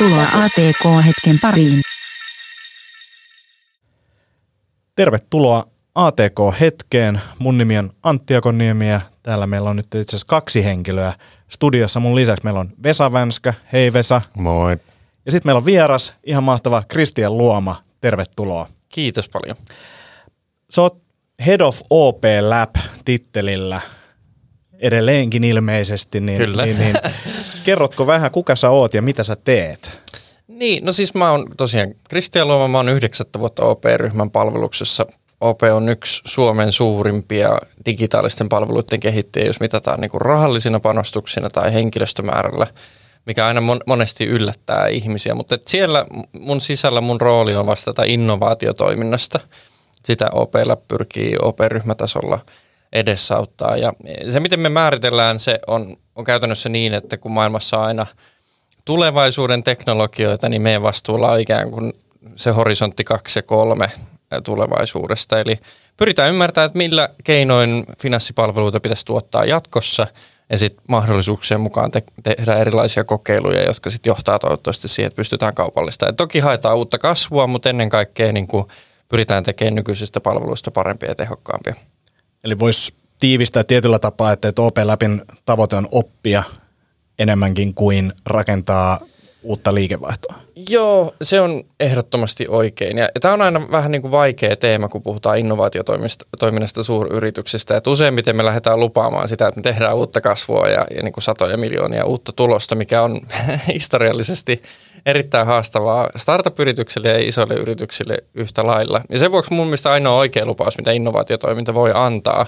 Tervetuloa ATK-hetken pariin. Tervetuloa ATK-hetkeen. Mun nimi on Antti Akoniemi ja täällä meillä on nyt itse asiassa kaksi henkilöä studiossa. Mun lisäksi meillä on Vesa Vänskä. Hei Vesa. Moi. Ja sitten meillä on vieras, ihan mahtava Kristian Luoma. Tervetuloa. Kiitos paljon. Sä oot Head of OP Lab tittelillä edelleenkin ilmeisesti. Niin, Kyllä. Niin, niin, kerrotko vähän, kuka sä oot ja mitä sä teet? Niin, no siis mä oon tosiaan Kristian Luoma, mä oon yhdeksättä vuotta OP-ryhmän palveluksessa. OP on yksi Suomen suurimpia digitaalisten palveluiden kehittäjiä, jos mitataan niin kuin rahallisina panostuksina tai henkilöstömäärällä, mikä aina mon- monesti yllättää ihmisiä. Mutta siellä mun sisällä mun rooli on vastata innovaatiotoiminnasta. Sitä OP pyrkii OP-ryhmätasolla edesauttaa. Ja se, miten me määritellään, se on, on käytännössä niin, että kun maailmassa on aina tulevaisuuden teknologioita, niin meidän vastuulla on ikään kuin se horisontti 2 ja 3 tulevaisuudesta. Eli pyritään ymmärtämään, että millä keinoin finanssipalveluita pitäisi tuottaa jatkossa ja sitten mahdollisuuksien mukaan te- tehdä erilaisia kokeiluja, jotka sitten johtaa toivottavasti siihen, että pystytään kaupallista. Ja toki haetaan uutta kasvua, mutta ennen kaikkea niin kuin pyritään tekemään nykyisistä palveluista parempia ja tehokkaampia. Eli voisi tiivistää tietyllä tapaa, että OP Labin tavoite on oppia enemmänkin kuin rakentaa uutta liikevaihtoa. Joo, se on ehdottomasti oikein. Ja tämä on aina vähän niin kuin vaikea teema, kun puhutaan innovaatiotoiminnasta suuryrityksistä. Että useimmiten me lähdetään lupaamaan sitä, että me tehdään uutta kasvua ja, ja niin kuin satoja miljoonia uutta tulosta, mikä on historiallisesti erittäin haastavaa startup-yrityksille ja isoille yrityksille yhtä lailla. Ja sen vuoksi mun mielestä ainoa oikea lupaus, mitä innovaatiotoiminta voi antaa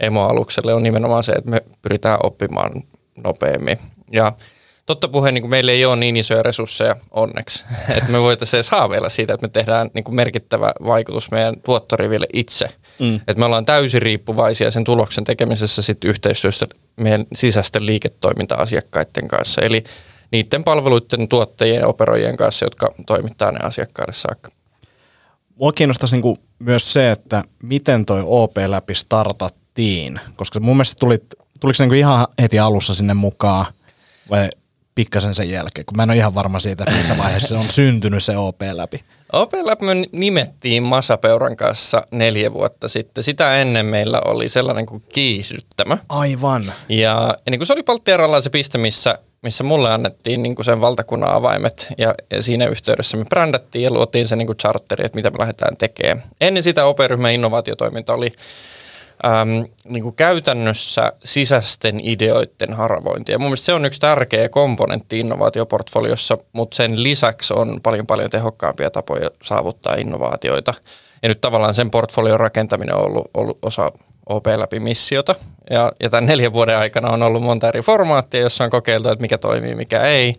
emoalukselle, on nimenomaan se, että me pyritään oppimaan nopeammin. Ja totta puheen niin meillä ei ole niin isoja resursseja onneksi, että me voitaisiin edes haaveilla siitä, että me tehdään niin kuin merkittävä vaikutus meidän tuottoriville itse. Mm. Että me ollaan täysin riippuvaisia sen tuloksen tekemisessä sit yhteistyössä meidän sisäisten liiketoiminta-asiakkaiden kanssa. Eli niiden palveluiden tuottajien ja operoijien kanssa, jotka toimittaa ne asiakkaille saakka. Mua kiinnostaisi niinku myös se, että miten toi OP läpi startattiin, koska mun mielestä tulit, tuliko se niinku ihan heti alussa sinne mukaan vai pikkasen sen jälkeen, kun mä en ole ihan varma siitä, että missä vaiheessa se on syntynyt se OP läpi. OP Lab me nimettiin Masapeuran kanssa neljä vuotta sitten. Sitä ennen meillä oli sellainen kuin kiihdyttämä. Aivan. Ja, ja niin kuin se oli Palttieralla se piste, missä, missä mulle annettiin niin kuin sen valtakunnan avaimet ja, ja siinä yhteydessä me brändättiin ja luotiin se niin kuin charteri, että mitä me lähdetään tekemään. Ennen sitä OP-ryhmän innovaatiotoiminta oli äm, niin kuin käytännössä sisäisten ideoiden haravointi. Ja mun mielestä se on yksi tärkeä komponentti innovaatioportfoliossa, mutta sen lisäksi on paljon paljon tehokkaampia tapoja saavuttaa innovaatioita. Ja nyt tavallaan sen portfolion rakentaminen on ollut, ollut osa OP läpi missiota. Ja, ja tämän neljän vuoden aikana on ollut monta eri formaattia, jossa on kokeiltu, että mikä toimii, mikä ei.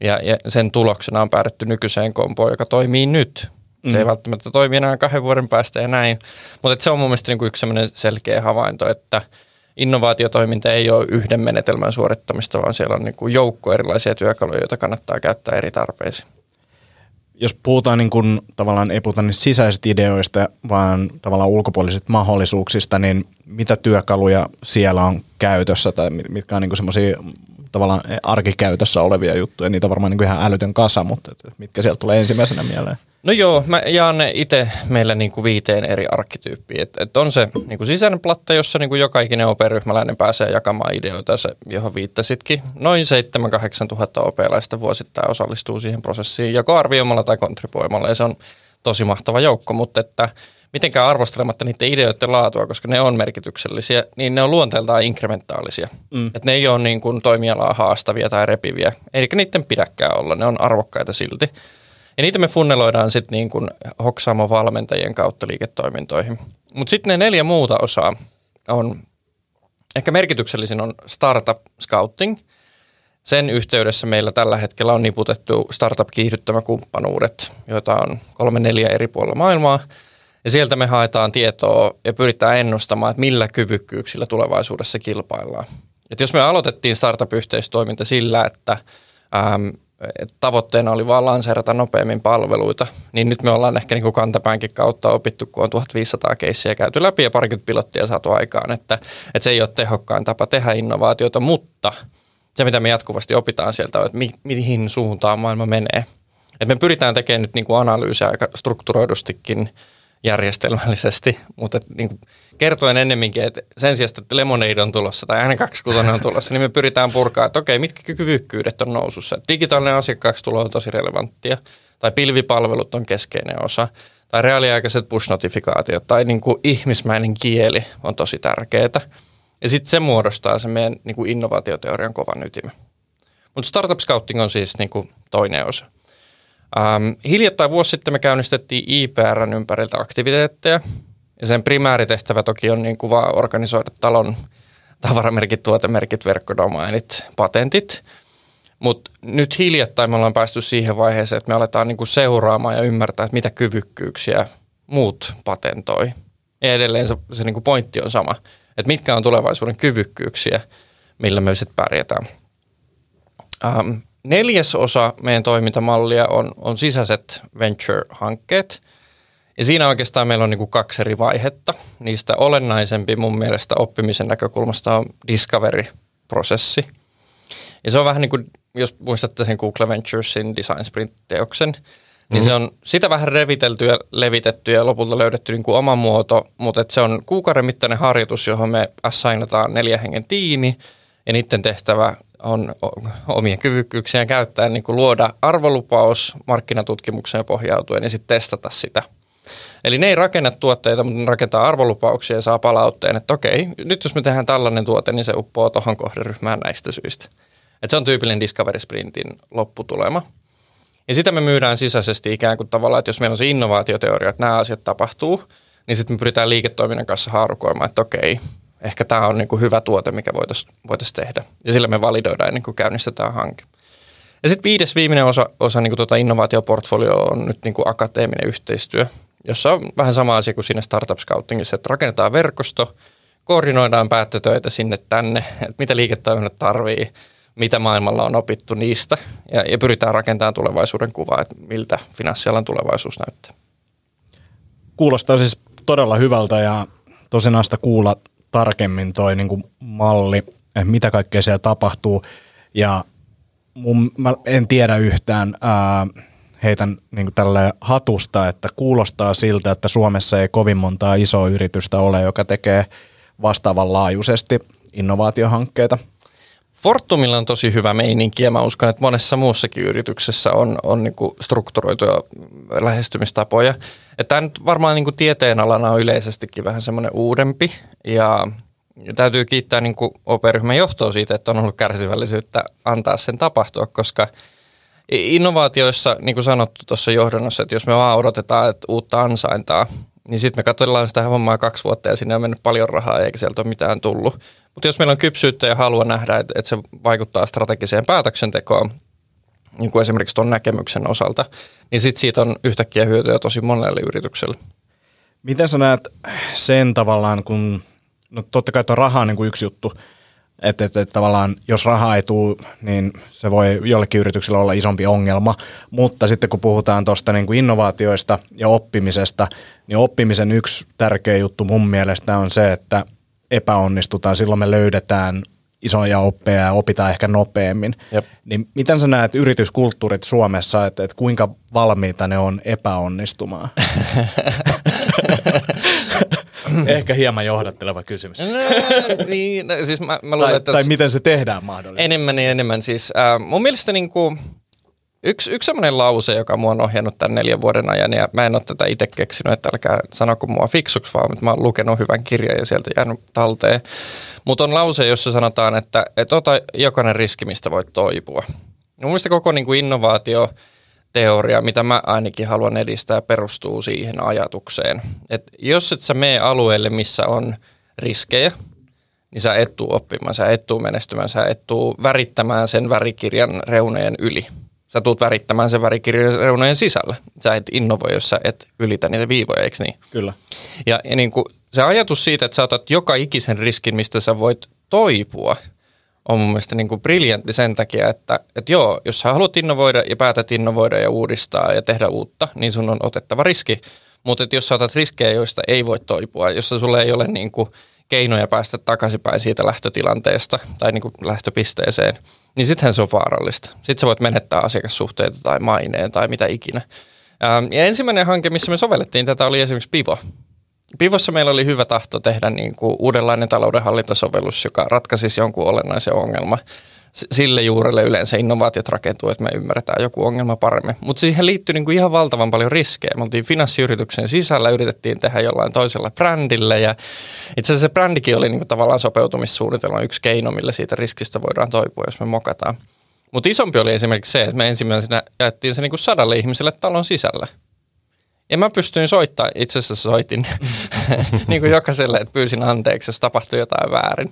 Ja, ja sen tuloksena on päädytty nykyiseen kompoon, joka toimii nyt. Se ei välttämättä toimi enää kahden vuoden päästä ja näin. Mutta se on mun mielestä niinku yksi selkeä havainto, että innovaatiotoiminta ei ole yhden menetelmän suorittamista, vaan siellä on niinku joukko erilaisia työkaluja, joita kannattaa käyttää eri tarpeisiin. Jos puhutaan niin kuin, tavallaan, ei puhuta niistä sisäisistä ideoista, vaan tavallaan ulkopuolisista mahdollisuuksista, niin mitä työkaluja siellä on käytössä tai mitkä on niin semmoisia tavallaan arkikäytössä olevia juttuja. Niitä on varmaan niin ihan älytön kasa, mutta mitkä sieltä tulee ensimmäisenä mieleen? No joo, mä jaan ne itse meillä niin kuin viiteen eri arkkityyppiin. Et, et on se niin kuin sisäinen platta, jossa niin kuin joka ikinen OP-ryhmäläinen pääsee jakamaan ideoita, se, johon viittasitkin. Noin 7-8 tuhatta OP-laista vuosittain osallistuu siihen prosessiin, joko arvioimalla tai kontribuoimalla, ja se on tosi mahtava joukko, mutta että mitenkään arvostelematta niiden ideoiden laatua, koska ne on merkityksellisiä, niin ne on luonteeltaan inkrementaalisia. Mm. Että ne ei ole niin kuin toimialaa haastavia tai repiviä, eikä niiden pidäkään olla, ne on arvokkaita silti. Ja niitä me funneloidaan sitten niin kuin valmentajien kautta liiketoimintoihin. Mutta sitten ne neljä muuta osaa on, ehkä merkityksellisin on Startup Scouting. Sen yhteydessä meillä tällä hetkellä on niputettu startup-kiihdyttämäkumppanuudet, joita on kolme neljä eri puolilla maailmaa. Ja sieltä me haetaan tietoa ja pyritään ennustamaan, että millä kyvykkyyksillä tulevaisuudessa kilpaillaan. Et jos me aloitettiin startup-yhteistoiminta sillä, että äm, tavoitteena oli vaan lanseerata nopeammin palveluita, niin nyt me ollaan ehkä niin kuin kantapäänkin kautta opittu, kun on 1500 keissiä käyty läpi ja parikymmentä pilottia saatu aikaan, että, että se ei ole tehokkain tapa tehdä innovaatiota, mutta se, mitä me jatkuvasti opitaan sieltä, on, että mi- mihin suuntaan maailma menee. Et me pyritään tekemään nyt niin kuin analyysiä aika strukturoidustikin järjestelmällisesti, mutta niin kuin kertoen ennemminkin, että sen sijaan, että Lemonade on tulossa tai N26 on tulossa, niin me pyritään purkaa, että okei, mitkä kyvykkyydet on nousussa. Digitaalinen asiakkaaksi tulo on tosi relevanttia, tai pilvipalvelut on keskeinen osa, tai reaaliaikaiset push-notifikaatiot, tai niin kuin ihmismäinen kieli on tosi tärkeää. Ja sitten se muodostaa se meidän niin kuin innovaatioteorian kovan ytimen. Mutta Startup Scouting on siis niin kuin toinen osa. Ähm, hiljattain vuosi sitten me käynnistettiin IPRn ympäriltä aktiviteetteja, ja sen primääritehtävä toki on niin kuin vaan organisoida talon tavaramerkit, tuotemerkit, verkkodomainit, patentit. Mutta nyt hiljattain me ollaan päästy siihen vaiheeseen, että me aletaan niin kuin seuraamaan ja ymmärtää, että mitä kyvykkyyksiä muut patentoi. Ja edelleen se, se niin kuin pointti on sama, että mitkä on tulevaisuuden kyvykkyyksiä, millä me sitten pärjätään. Ähm, neljäs osa meidän toimintamallia on, on sisäiset venture-hankkeet – ja siinä oikeastaan meillä on niin kuin kaksi eri vaihetta. Niistä olennaisempi mun mielestä oppimisen näkökulmasta on discovery-prosessi. Ja se on vähän niin kuin, jos muistatte sen Google Venturesin Design Sprint-teoksen, niin mm. se on sitä vähän revitelty ja levitetty ja lopulta löydetty niin kuin oma muoto, mutta se on kuukauden mittainen harjoitus, johon me assignataan neljä hengen tiimi ja niiden tehtävä on omia kyvykkyyksiä käyttäen niin kuin luoda arvolupaus markkinatutkimukseen pohjautuen ja sitten testata sitä – Eli ne ei rakenna tuotteita, mutta ne rakentaa arvolupauksia ja saa palautteen, että okei, nyt jos me tehdään tällainen tuote, niin se uppoo tuohon kohderyhmään näistä syistä. Että se on tyypillinen Discovery Sprintin lopputulema. Ja sitä me myydään sisäisesti ikään kuin tavallaan, että jos meillä on se innovaatioteoria, että nämä asiat tapahtuu, niin sitten me pyritään liiketoiminnan kanssa haarukoimaan, että okei, ehkä tämä on niin kuin hyvä tuote, mikä voitaisiin voitais tehdä. Ja sillä me validoidaan ennen kuin käynnistetään hanke. Ja sitten viides viimeinen osa, osa niin kuin tuota innovaatioportfolio on nyt niin kuin akateeminen yhteistyö jossa on vähän sama asia kuin siinä Startup Scoutingissa, että rakennetaan verkosto, koordinoidaan päättötöitä sinne tänne, että mitä liiketoiminnat tarvii, mitä maailmalla on opittu niistä ja, ja pyritään rakentamaan tulevaisuuden kuvaa, että miltä finanssialan tulevaisuus näyttää. Kuulostaa siis todella hyvältä ja tosiaan sitä kuulla tarkemmin toi niin kuin malli, että mitä kaikkea siellä tapahtuu ja mun, mä en tiedä yhtään, ää, heitän niin tälle hatusta, että kuulostaa siltä, että Suomessa ei kovin montaa isoa yritystä ole, joka tekee vastaavanlaajuisesti innovaatiohankkeita. Fortumilla on tosi hyvä meininki ja mä uskon, että monessa muussakin yrityksessä on, on niin lähestymistapoja. lähestymistapoja. Tämä nyt varmaan niin tieteenalana on yleisestikin vähän semmoinen uudempi ja ja täytyy kiittää niin OP-ryhmän johtoa siitä, että on ollut kärsivällisyyttä antaa sen tapahtua, koska – Innovaatioissa, niin kuin sanottu tuossa johdannossa, että jos me vaan odotetaan että uutta ansaintaa, niin sitten me katsotaan sitä hommaa kaksi vuotta ja sinne on mennyt paljon rahaa eikä sieltä ole mitään tullut. Mutta jos meillä on kypsyyttä ja halua nähdä, että, että se vaikuttaa strategiseen päätöksentekoon, niin kuin esimerkiksi tuon näkemyksen osalta, niin sitten siitä on yhtäkkiä hyötyä tosi monelle yritykselle. Miten sä näet sen tavallaan, kun no totta kai tuo raha on niin kuin yksi juttu, että, että, että tavallaan jos raha ei tule, niin se voi jollekin yrityksellä olla isompi ongelma. Mutta sitten kun puhutaan tuosta niin kuin innovaatioista ja oppimisesta, niin oppimisen yksi tärkeä juttu mun mielestä on se, että epäonnistutaan. Silloin me löydetään isoja oppeja ja opitaan ehkä nopeammin. Jep. Niin miten sä näet yrityskulttuurit Suomessa, että, että kuinka valmiita ne on epäonnistumaan? Ehkä hieman johdatteleva kysymys. No, niin, no, siis mä, mä luulen, tai, että tai miten se tehdään mahdollisesti? Enemmän ja enemmän. Siis, äh, mun mielestä niin kuin, yksi, yksi sellainen lause, joka mua on ohjannut tämän neljän vuoden ajan, ja mä en ole tätä itse keksinyt, että älkää sanoko mua fiksuksi, vaan että mä oon lukenut hyvän kirjan ja sieltä jäänyt talteen. Mutta on lause, jossa sanotaan, että, että ota jokainen riski, mistä voit toipua. Mun mielestä koko niin kuin innovaatio – teoria, mitä mä ainakin haluan edistää, perustuu siihen ajatukseen. Että jos et sä mene alueelle, missä on riskejä, niin sä et tuu oppimaan, sä et tuu menestymään, sä et tuu värittämään sen värikirjan reunojen yli. Sä tuut värittämään sen värikirjan reunojen sisällä. Sä et innovoi, jos sä et ylitä niitä viivoja, eikö niin? Kyllä. Ja, ja niin kuin se ajatus siitä, että sä otat joka ikisen riskin, mistä sä voit toipua – on mun mielestä niin kuin briljantti sen takia, että, että joo, jos sä haluat innovoida ja päätät innovoida ja uudistaa ja tehdä uutta, niin sun on otettava riski. Mutta jos sä otat riskejä, joista ei voi toipua, jossa sulle ei ole niin kuin keinoja päästä takaisinpäin siitä lähtötilanteesta tai niin kuin lähtöpisteeseen, niin sittenhän se on vaarallista. Sitten sä voit menettää asiakassuhteita tai maineen tai mitä ikinä. Ja ensimmäinen hanke, missä me sovellettiin tätä, oli esimerkiksi Pivo. Pivossa meillä oli hyvä tahto tehdä niin kuin uudenlainen taloudenhallintasovellus, joka ratkaisisi jonkun olennaisen ongelman sille juurelle yleensä innovaatiot rakentuu, että me ymmärretään joku ongelma paremmin. Mutta siihen liittyy niinku ihan valtavan paljon riskejä. Me oltiin finanssiyrityksen sisällä, yritettiin tehdä jollain toisella brändillä ja itse asiassa se brändikin oli niinku tavallaan sopeutumissuunnitelma yksi keino, millä siitä riskistä voidaan toipua, jos me mokataan. Mutta isompi oli esimerkiksi se, että me ensimmäisenä jaettiin se niinku sadalle ihmiselle talon sisällä. Ja mä pystyin soittamaan, itse asiassa soitin niin kuin jokaiselle, että pyysin anteeksi, jos tapahtui jotain väärin.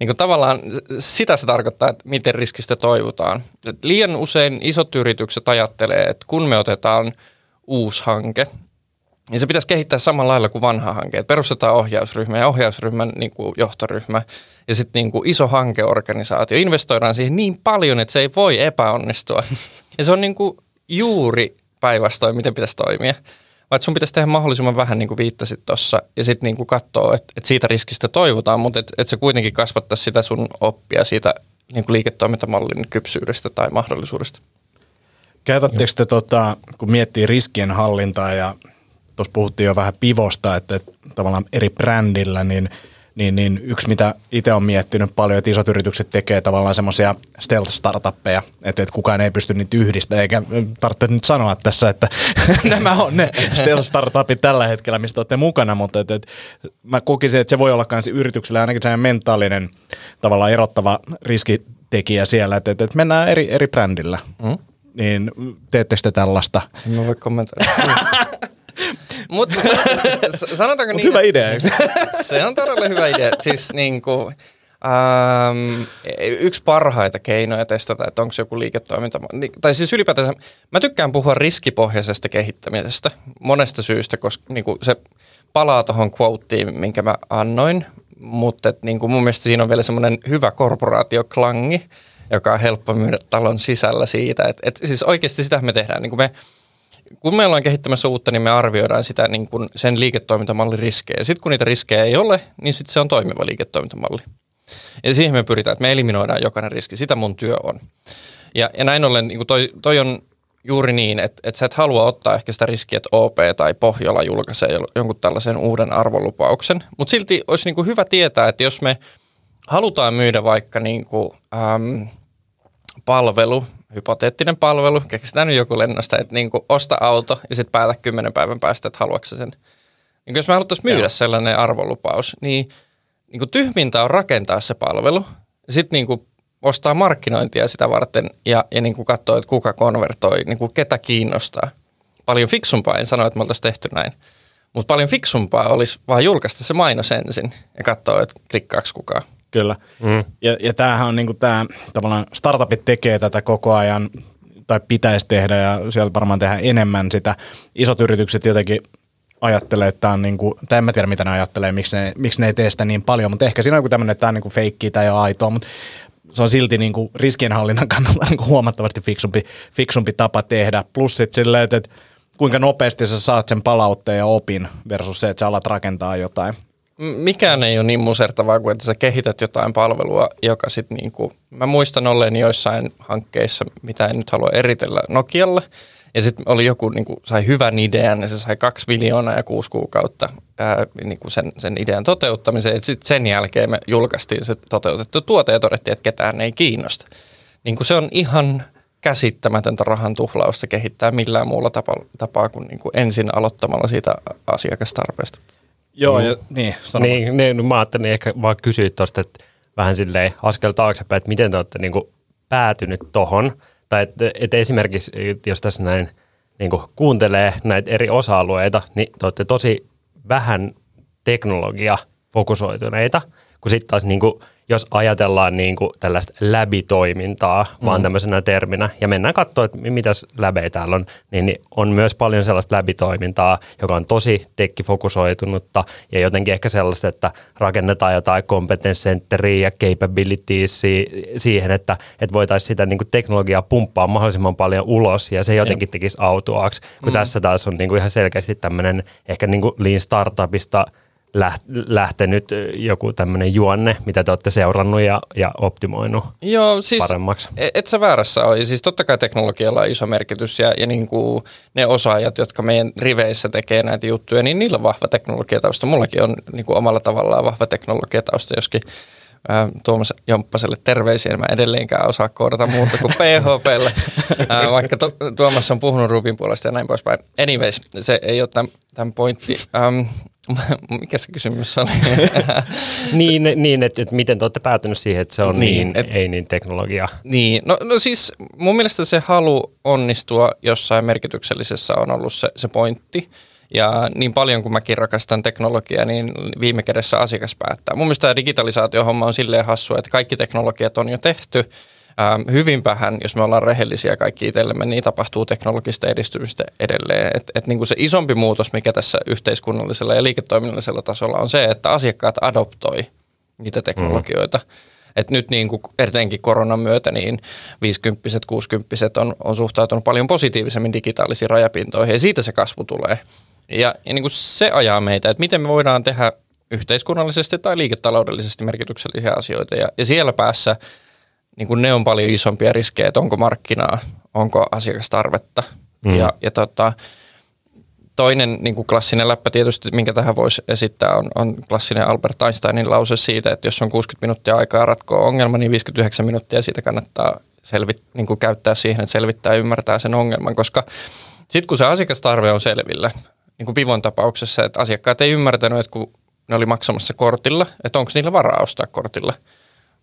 Niin kuin tavallaan sitä se tarkoittaa, että miten riskistä toivotaan. Et liian usein isot yritykset ajattelee, että kun me otetaan uusi hanke, niin se pitäisi kehittää samalla lailla kuin vanha hanke. Et perustetaan ohjausryhmä ja ohjausryhmän niin kuin johtoryhmä ja sitten niin iso hankeorganisaatio. Investoidaan siihen niin paljon, että se ei voi epäonnistua. Ja se on niin kuin juuri päinvastoin, miten pitäisi toimia. Vai sun pitäisi tehdä mahdollisimman vähän, niin kuin viittasit tuossa, ja sitten niin katsoa, että, että siitä riskistä toivotaan, mutta että, että se kuitenkin kasvattaisi sitä sun oppia siitä niin kuin liiketoimintamallin kypsyydestä tai mahdollisuudesta. Käytättekö te, tota, kun miettii riskien hallintaa ja tuossa puhuttiin jo vähän pivosta, että, että tavallaan eri brändillä, niin – niin, niin yksi, mitä itse on miettinyt paljon, että isot yritykset tekee tavallaan semmoisia stealth-startuppeja, että, että kukaan ei pysty niitä yhdistämään, eikä tarvitse nyt sanoa tässä, että nämä on ne stealth-startupit tällä hetkellä, mistä olette mukana, mutta että, että mä kokisin, että se voi olla myös yrityksellä ainakin sellainen mentaalinen tavallaan erottava riskitekijä siellä, että, että, että mennään eri, eri brändillä. Mm. Niin teettekö te tällaista? Mä voi kommentoida. Mutta sanotaanko Mut niin, hyvä idea, eikö? se on todella hyvä idea. Siis niin kuin, Ähm, yksi parhaita keinoja testata, että onko joku liiketoiminta, tai siis ylipäätään, mä tykkään puhua riskipohjaisesta kehittämisestä monesta syystä, koska niin kuin se palaa tuohon quoteen, minkä mä annoin, mutta et, niin kuin mun mielestä siinä on vielä semmoinen hyvä korporaatioklangi, joka on helppo myydä talon sisällä siitä, että et, siis oikeasti sitä me tehdään, niin kuin me kun me ollaan kehittämässä uutta, niin me arvioidaan sitä niin kuin sen liiketoimintamallin riskejä. Sitten kun niitä riskejä ei ole, niin sitten se on toimiva liiketoimintamalli. Ja siihen me pyritään, että me eliminoidaan jokainen riski. Sitä mun työ on. Ja, ja näin ollen niin kuin toi, toi on juuri niin, että, että sä et halua ottaa ehkä sitä riskiä, että OP tai Pohjola julkaisee jonkun tällaisen uuden arvolupauksen. Mutta silti olisi niin kuin hyvä tietää, että jos me halutaan myydä vaikka niin kuin, äm, palvelu, hypoteettinen palvelu, keksitään nyt joku lennosta, että niin kuin osta auto ja sitten päätä kymmenen päivän päästä, että haluatko sen. Niin jos me haluttaisiin myydä Joo. sellainen arvolupaus, niin, niin kuin tyhmintä on rakentaa se palvelu, ja sitten niin kuin ostaa markkinointia sitä varten ja, ja niin kuin katsoa, että kuka konvertoi, niin kuin ketä kiinnostaa. Paljon fiksumpaa, en sano, että me oltaisiin tehty näin, mutta paljon fiksumpaa olisi vaan julkaista se mainos ensin ja katsoa, että klikkaako kukaan. Kyllä. Mm. Ja, ja tämähän on niinku tämä, tavallaan startupit tekee tätä koko ajan, tai pitäisi tehdä, ja sieltä varmaan tehdään enemmän sitä. Isot yritykset jotenkin ajattelee, että tämä on niin kuin, tai en mä tiedä mitä ne ajattelee, miksi ne, miksi ne ei tee sitä niin paljon, mutta ehkä siinä on joku tämmöinen, että tämä on niin kuin feikki tai on aitoa, mutta se on silti niin kuin riskienhallinnan kannalta niin kuin huomattavasti fiksumpi, fiksumpi tapa tehdä. Plus sitten silleen, että, että kuinka nopeasti sä saat sen palautteen ja opin versus se, että sä alat rakentaa jotain mikään ei ole niin musertavaa kuin, että sä kehität jotain palvelua, joka sitten niin kuin, mä muistan olleeni joissain hankkeissa, mitä en nyt halua eritellä Nokialle, ja sitten oli joku, niin kuin, sai hyvän idean, ja se sai kaksi miljoonaa ja kuusi kuukautta ää, niin kuin sen, sen idean toteuttamiseen. Sitten sen jälkeen me julkaistiin se toteutettu tuote ja todettiin, että ketään ei kiinnosta. Niin kuin se on ihan käsittämätöntä rahan tuhlausta kehittää millään muulla tapaa, tapaa kuin, niin kuin ensin aloittamalla siitä asiakastarpeesta. Joo, ja, niin, sano niin, niin, mä ajattelin ehkä vaan kysyä tuosta, että vähän silleen askel taaksepäin, että miten te olette niin kuin päätynyt tohon, tai että, että esimerkiksi, jos tässä näin niin kuin kuuntelee näitä eri osa-alueita, niin te olette tosi vähän teknologia fokusoituneita, kun sitten taas niin kuin jos ajatellaan niin kuin tällaista läbitoimintaa mm. vaan tämmöisenä terminä ja mennään katsoa, että mitäs läbejä täällä on, niin, niin on myös paljon sellaista läbitoimintaa, joka on tosi tekkifokusoitunutta ja jotenkin ehkä sellaista, että rakennetaan jotain competence centeria ja capabilities siihen, että, että voitaisiin sitä niin kuin teknologiaa pumppaa mahdollisimman paljon ulos ja se jotenkin tekisi autuaaksi, kun mm. tässä taas on niin kuin ihan selkeästi tämmöinen ehkä niin kuin lean startupista – lähtenyt joku tämmöinen juonne, mitä te olette seurannut ja, ja optimoinut Joo, siis paremmaksi? e- et sä väärässä ole. Ja siis totta kai teknologialla on iso merkitys ja, ja niin kuin ne osaajat, jotka meidän riveissä tekee näitä juttuja, niin niillä on vahva teknologiatausta. Mullakin on niin kuin omalla tavallaan vahva teknologiatausta, joskin ää, Tuomas Jomppaselle terveisiä, mä edelleenkään osaa koodata muuta kuin PHPlle, ää, vaikka to, Tuomas on puhunut Rubin puolesta ja näin poispäin. Anyways, se ei ole tämän, tämän pointti. Ähm, mikä se kysymys oli? niin, niin että, että miten te olette päätynyt siihen, että se on niin, Niin, et- ei niin teknologia. Niin, no, no siis mun mielestä se halu onnistua jossain merkityksellisessä on ollut se, se pointti. Ja niin paljon kuin mäkin rakastan teknologiaa, niin viime kädessä asiakas päättää. Mun mielestä tämä digitalisaatiohomma on silleen hassu, että kaikki teknologiat on jo tehty. Ähm, hyvin vähän, jos me ollaan rehellisiä kaikki itsellemme, niin tapahtuu teknologista edistymistä edelleen. Et, et niin kuin se isompi muutos, mikä tässä yhteiskunnallisella ja liiketoiminnallisella tasolla on se, että asiakkaat adoptoi niitä teknologioita. Mm. Et nyt niin kuin etenkin koronan myötä niin 50 60 on, on suhtautunut paljon positiivisemmin digitaalisiin rajapintoihin ja siitä se kasvu tulee. Ja, ja niin kuin se ajaa meitä, että miten me voidaan tehdä yhteiskunnallisesti tai liiketaloudellisesti merkityksellisiä asioita. Ja, ja siellä päässä niin kuin ne on paljon isompia riskejä, että onko markkinaa, onko asiakastarvetta. Mm. Ja, ja tota, toinen niin kuin klassinen läppä tietysti, minkä tähän voisi esittää, on, on klassinen Albert Einsteinin lause siitä, että jos on 60 minuuttia aikaa ratkoa ongelma, niin 59 minuuttia siitä kannattaa selvit, niin kuin käyttää siihen, että selvittää ja ymmärtää sen ongelman, koska sitten kun se asiakastarve on selvillä, niin kuin Pivon tapauksessa, että asiakkaat ei ymmärtänyt, että kun ne oli maksamassa kortilla, että onko niillä varaa ostaa kortilla.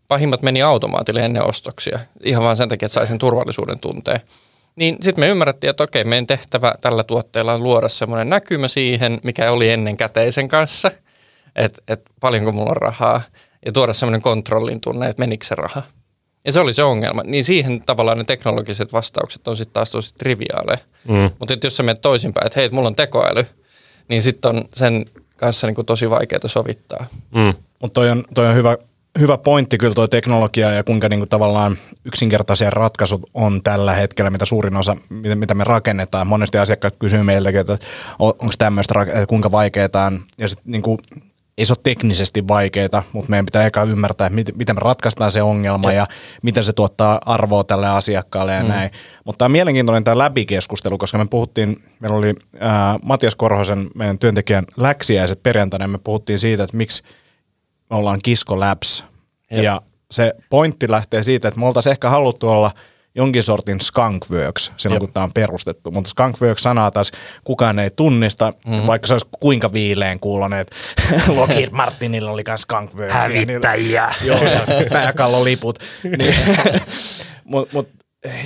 Pahimmat meni automaatille ennen ostoksia, ihan vaan sen takia, että sai sen turvallisuuden tunteen. Niin sitten me ymmärrettiin, että okei, meidän tehtävä tällä tuotteella on luoda semmoinen näkymä siihen, mikä oli ennen käteisen kanssa, että et paljonko mulla on rahaa, ja tuoda semmoinen kontrollin tunne, että menikö se raha. Ja se oli se ongelma. Niin siihen tavallaan ne teknologiset vastaukset on sitten taas tosi triviaaleja. Mm. Mutta jos sä menet toisinpäin, että hei, et mulla on tekoäly, niin sitten on sen kanssa niinku tosi vaikeaa sovittaa. Mm. Mutta toi on, toi on hyvä, hyvä pointti kyllä tuo teknologia ja kuinka niinku tavallaan yksinkertaisia ratkaisut on tällä hetkellä, mitä suurin osa, mitä, me rakennetaan. Monesti asiakkaat kysyy meiltäkin, että onko tämmöistä, että kuinka vaikeaa on. Ja sit niinku, ei se ole teknisesti vaikeaa, mutta meidän pitää eka ymmärtää, että miten, me ratkaistaan se ongelma ja, ja miten se tuottaa arvoa tälle asiakkaalle ja mm. näin. Mutta tämä on mielenkiintoinen tämä läbikeskustelu, koska me puhuttiin, meillä oli ää, Matias Korhosen, meidän työntekijän läksiäiset perjantaina, ja me puhuttiin siitä, että miksi me ollaan Kisko Labs. Jep. Ja se pointti lähtee siitä, että me oltaisiin ehkä haluttu olla jonkin sortin skunkworks silloin, Jep. kun tämä on perustettu. Mutta skunkworks-sanaa taas kukaan ei tunnista, mm. vaikka se olisi kuinka viileen kuulonen, että Lockheed Martinilla oli myös skunkworks. Hävittäjiä. Joo, pääkalloliput. niin, mut, mut,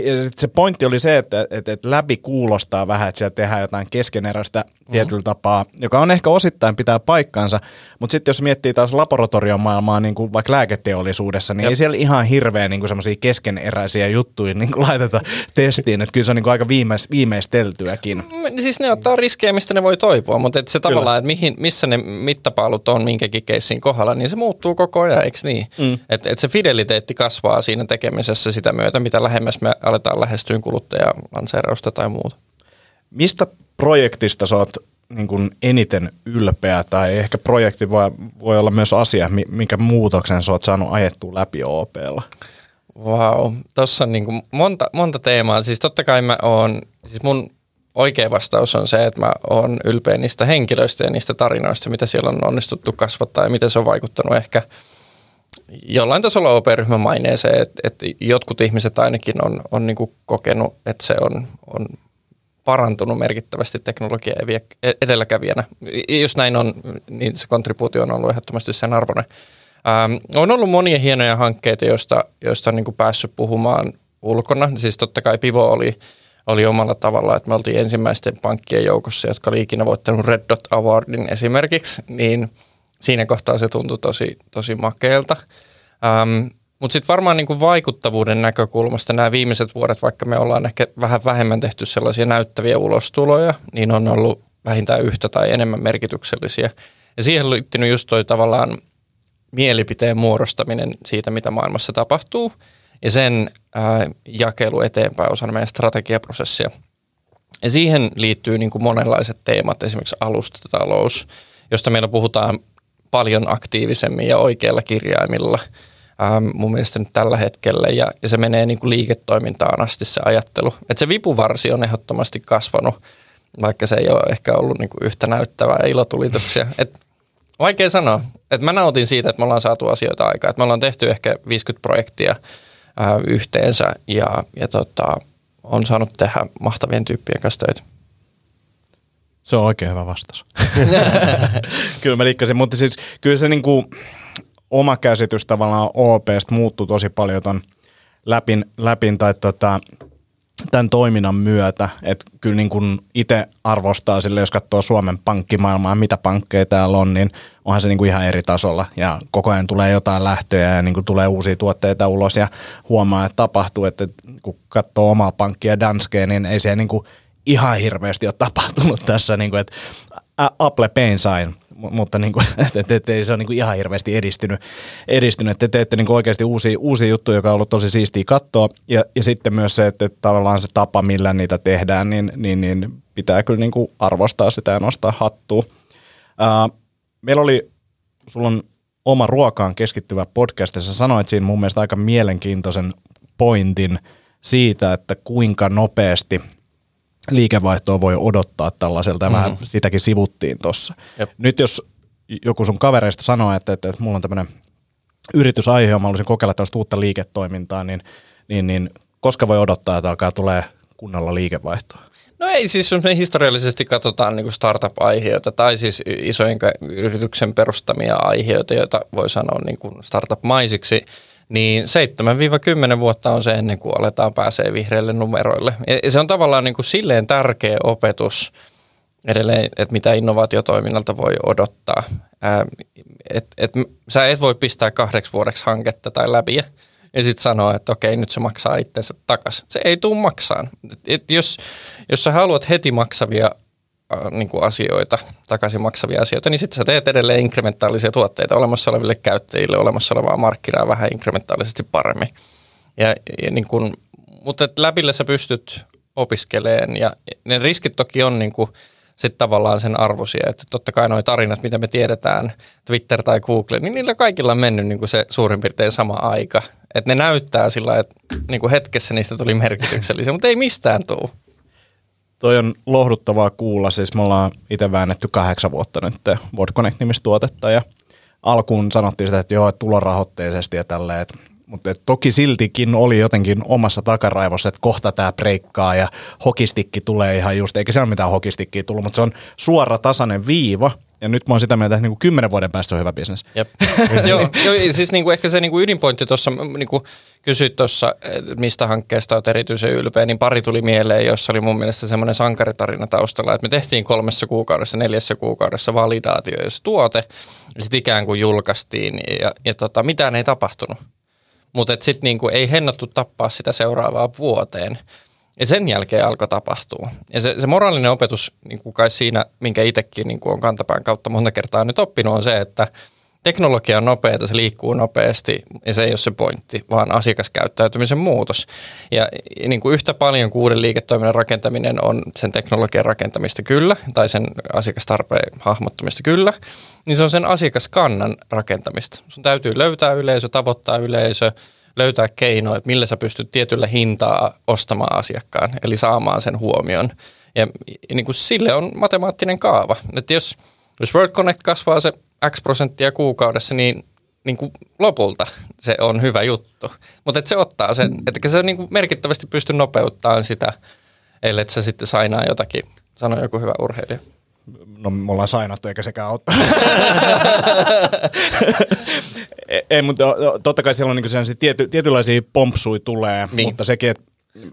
ja sit se pointti oli se, että, että, että läpi kuulostaa vähän, että siellä tehdään jotain keskeneräistä tietyllä tapaa, joka on ehkä osittain pitää paikkansa, mutta sitten jos miettii taas laboratoriomaailmaa niin kuin vaikka lääketeollisuudessa, niin Jep. ei siellä ihan hirveän niin semmoisia keskeneräisiä juttuja niin kuin laiteta testiin, että kyllä se on niin kuin aika viimeis, viimeisteltyäkin. Mm, Siis ne ottaa riskejä, mistä ne voi toipua, mutta et se tavallaan, että mihin, missä ne mittapaalut on minkäkin keissin kohdalla, niin se muuttuu koko ajan, eikö niin? Mm. Että et se fideliteetti kasvaa siinä tekemisessä sitä myötä, mitä lähemmäs me aletaan lähestyä kuluttajalanseerausta tai muuta. Mistä projektista sä oot niin kuin eniten ylpeä, tai ehkä projekti voi, voi olla myös asia, mi- minkä muutoksen sä oot saanut ajettua läpi OPlla? Wow, tuossa on niin kuin monta, monta teemaa. Siis totta kai mä oon, siis mun oikea vastaus on se, että mä oon ylpeä niistä henkilöistä ja niistä tarinoista, mitä siellä on onnistuttu kasvattaa ja miten se on vaikuttanut ehkä jollain tasolla OP-ryhmän maineeseen, että, että jotkut ihmiset ainakin on, on niin kokenut, että se on, on parantunut merkittävästi teknologia edelläkävijänä. Ja Jos näin on, niin se kontribuutio on ollut ehdottomasti sen arvoinen. Ähm, on ollut monia hienoja hankkeita, joista, joista on niin kuin päässyt puhumaan ulkona. Siis totta kai Pivo oli, oli omalla tavalla, että me oltiin ensimmäisten pankkien joukossa, jotka oli ikinä voittanut Red Dot Awardin esimerkiksi, niin siinä kohtaa se tuntui tosi, tosi makeelta. Ähm, mutta sitten varmaan niinku vaikuttavuuden näkökulmasta nämä viimeiset vuodet, vaikka me ollaan ehkä vähän vähemmän tehty sellaisia näyttäviä ulostuloja, niin on ollut vähintään yhtä tai enemmän merkityksellisiä. Ja siihen liittynyt just toi tavallaan mielipiteen muodostaminen siitä, mitä maailmassa tapahtuu, ja sen ää, jakelu eteenpäin osana meidän strategiaprosessia. Ja siihen liittyy niin kuin monenlaiset teemat, esimerkiksi alustatalous, josta meillä puhutaan paljon aktiivisemmin ja oikealla kirjaimilla ähm, mun mielestä nyt tällä hetkellä ja, ja se menee niin kuin liiketoimintaan asti se ajattelu. Et se vipuvarsi on ehdottomasti kasvanut, vaikka se ei ole ehkä ollut niin kuin yhtä näyttävää ilotulituksia. Et, vaikea sanoa. Et mä nautin siitä, että me ollaan saatu asioita aikaa. Et me ollaan tehty ehkä 50 projektia ää, yhteensä ja, ja tota, on saanut tehdä mahtavien tyyppien kanssa töitä. Se on oikein hyvä vastaus. kyllä mä liikkasin, mutta siis kyllä se niinku oma käsitys tavallaan OPstä muuttui tosi paljon ton läpin, läpin tai tota, tämän toiminnan myötä, että kyllä niin kuin itse arvostaa sille, jos katsoo Suomen pankkimaailmaa, mitä pankkeja täällä on, niin onhan se niin kuin ihan eri tasolla. Ja koko ajan tulee jotain lähtöjä ja niin kuin tulee uusia tuotteita ulos ja huomaa, että tapahtuu, että kun katsoo omaa pankkia Danskeen, niin ei se niin kuin ihan hirveästi ole tapahtunut tässä, niin kuin, että Apple Pay sain mutta niin kuin, et, et, et, se ole niin kuin ihan hirveästi edistynyt. edistynyt. Te teette niin oikeasti uusia, uusia juttuja, joka on ollut tosi siistiä katsoa. Ja, ja sitten myös se, että, että tavallaan se tapa, millä niitä tehdään, niin, niin, niin pitää kyllä niin kuin arvostaa sitä ja nostaa hattua. Ää, meillä oli, sulla on oma ruokaan keskittyvä podcast, ja sä sanoit siinä mun mielestä aika mielenkiintoisen pointin siitä, että kuinka nopeasti – liikevaihtoa voi odottaa tällaiselta, ja mm-hmm. vähän sitäkin sivuttiin tuossa. Nyt jos joku sun kavereista sanoo, että, että, että mulla on tämmöinen yritysaihe, ja mä haluaisin kokeilla tällaista uutta liiketoimintaa, niin, niin, niin koska voi odottaa, että alkaa tulee kunnolla liikevaihtoa? No ei siis, jos me historiallisesti katsotaan niin startup-aiheita tai siis isojen yrityksen perustamia aiheita, joita voi sanoa niin kuin startup-maisiksi, niin 7-10 vuotta on se ennen kuin aletaan pääsee vihreille numeroille. Ja se on tavallaan niin kuin silleen tärkeä opetus edelleen, että mitä innovaatiotoiminnalta voi odottaa. Ää, et, et, sä et voi pistää kahdeksi vuodeksi hanketta tai läpi ja sitten sanoa, että okei, nyt se maksaa itsensä takaisin. Se ei tule maksaan. Et, jos, jos sä haluat heti maksavia niin kuin asioita, takaisin maksavia asioita, niin sitten sä teet edelleen inkrementaalisia tuotteita olemassa oleville käyttäjille, olemassa olevaa markkinaa vähän inkrementaalisesti paremmin. Ja, ja niin kuin, mutta läpillä sä pystyt opiskeleen ja ne riskit toki on niin kuin sitten tavallaan sen arvosia, että totta kai nuo tarinat, mitä me tiedetään, Twitter tai Google, niin niillä kaikilla on mennyt niin kuin se suurin piirtein sama aika. Että ne näyttää sillä, että niin kuin hetkessä niistä tuli merkityksellisiä, mutta ei mistään tule. Toi on lohduttavaa kuulla. Siis me ollaan itse väännetty kahdeksan vuotta nyt WordConnect-nimistä tuotetta ja alkuun sanottiin sitä, että joo, että tulorahoitteisesti ja tälleen, mutta toki siltikin oli jotenkin omassa takaraivossa, että kohta tämä breikkaa ja hokistikki tulee ihan just, eikä siellä mitään hokistikkiä tullut, mutta se on suora tasainen viiva, ja nyt mä oon sitä mieltä, että niin kymmenen vuoden päästä on hyvä bisnes. joo, jo, siis niin kuin ehkä se niin kuin ydinpointti tuossa, niin kuin kysyit tuossa, mistä hankkeesta olet erityisen ylpeä, niin pari tuli mieleen, jossa oli mun mielestä semmoinen sankaritarina taustalla, että me tehtiin kolmessa kuukaudessa, neljässä kuukaudessa validaatio, jos tuote, sitten ikään kuin julkaistiin, ja, ja tota, mitään ei tapahtunut. Mutta sitten niin ei hennottu tappaa sitä seuraavaa vuoteen. Ja sen jälkeen alkoi tapahtua. Ja se, se moraalinen opetus niin kuin kai siinä, minkä itsekin niin kuin on kantapään kautta monta kertaa nyt oppinut, on se, että teknologia on nopeaa, se liikkuu nopeasti ja se ei ole se pointti, vaan asiakaskäyttäytymisen muutos. Ja niin kuin yhtä paljon kuin uuden liiketoiminnan rakentaminen on sen teknologian rakentamista kyllä, tai sen asiakastarpeen hahmottamista kyllä, niin se on sen asiakaskannan rakentamista. Sun täytyy löytää yleisö, tavoittaa yleisö, löytää keinoja, että millä sä pystyt tietyllä hintaa ostamaan asiakkaan, eli saamaan sen huomion. Ja niin kuin sille on matemaattinen kaava. Että jos, jos World Connect kasvaa se X prosenttia kuukaudessa, niin, niin kuin lopulta se on hyvä juttu. Mutta se ottaa sen, että se niin kuin merkittävästi pystyy nopeuttamaan sitä, ellei sä sitten sainaa jotakin, sanoi joku hyvä urheilija. No me ollaan sainattu, eikä sekään ottaa. ei, mutta totta kai siellä on niinku tiety, tietynlaisia pompsuja tulee, niin. mutta sekin, että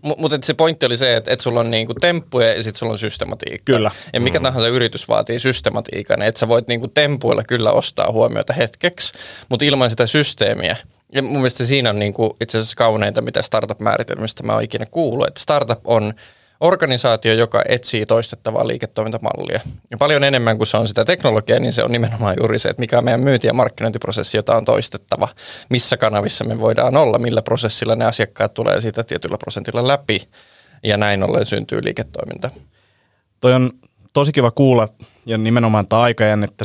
M- mutta se pointti oli se, että, että sulla on niinku temppuja ja sitten sulla on systematiikka. Kyllä. Ja mikä mm. tahansa yritys vaatii systematiikan, että sä voit niinku tempuilla kyllä ostaa huomiota hetkeksi, mutta ilman sitä systeemiä. Ja mun mielestä siinä on niinku itse asiassa kauneinta, mitä startup-määritelmistä mä oon ikinä kuullut. Että startup on organisaatio, joka etsii toistettavaa liiketoimintamallia. Ja paljon enemmän kuin se on sitä teknologiaa, niin se on nimenomaan juuri se, että mikä on meidän myynti- ja markkinointiprosessi, jota on toistettava. Missä kanavissa me voidaan olla, millä prosessilla ne asiakkaat tulee siitä tietyllä prosentilla läpi. Ja näin ollen syntyy liiketoiminta. Toi on tosi kiva kuulla ja nimenomaan tämä aikajännettä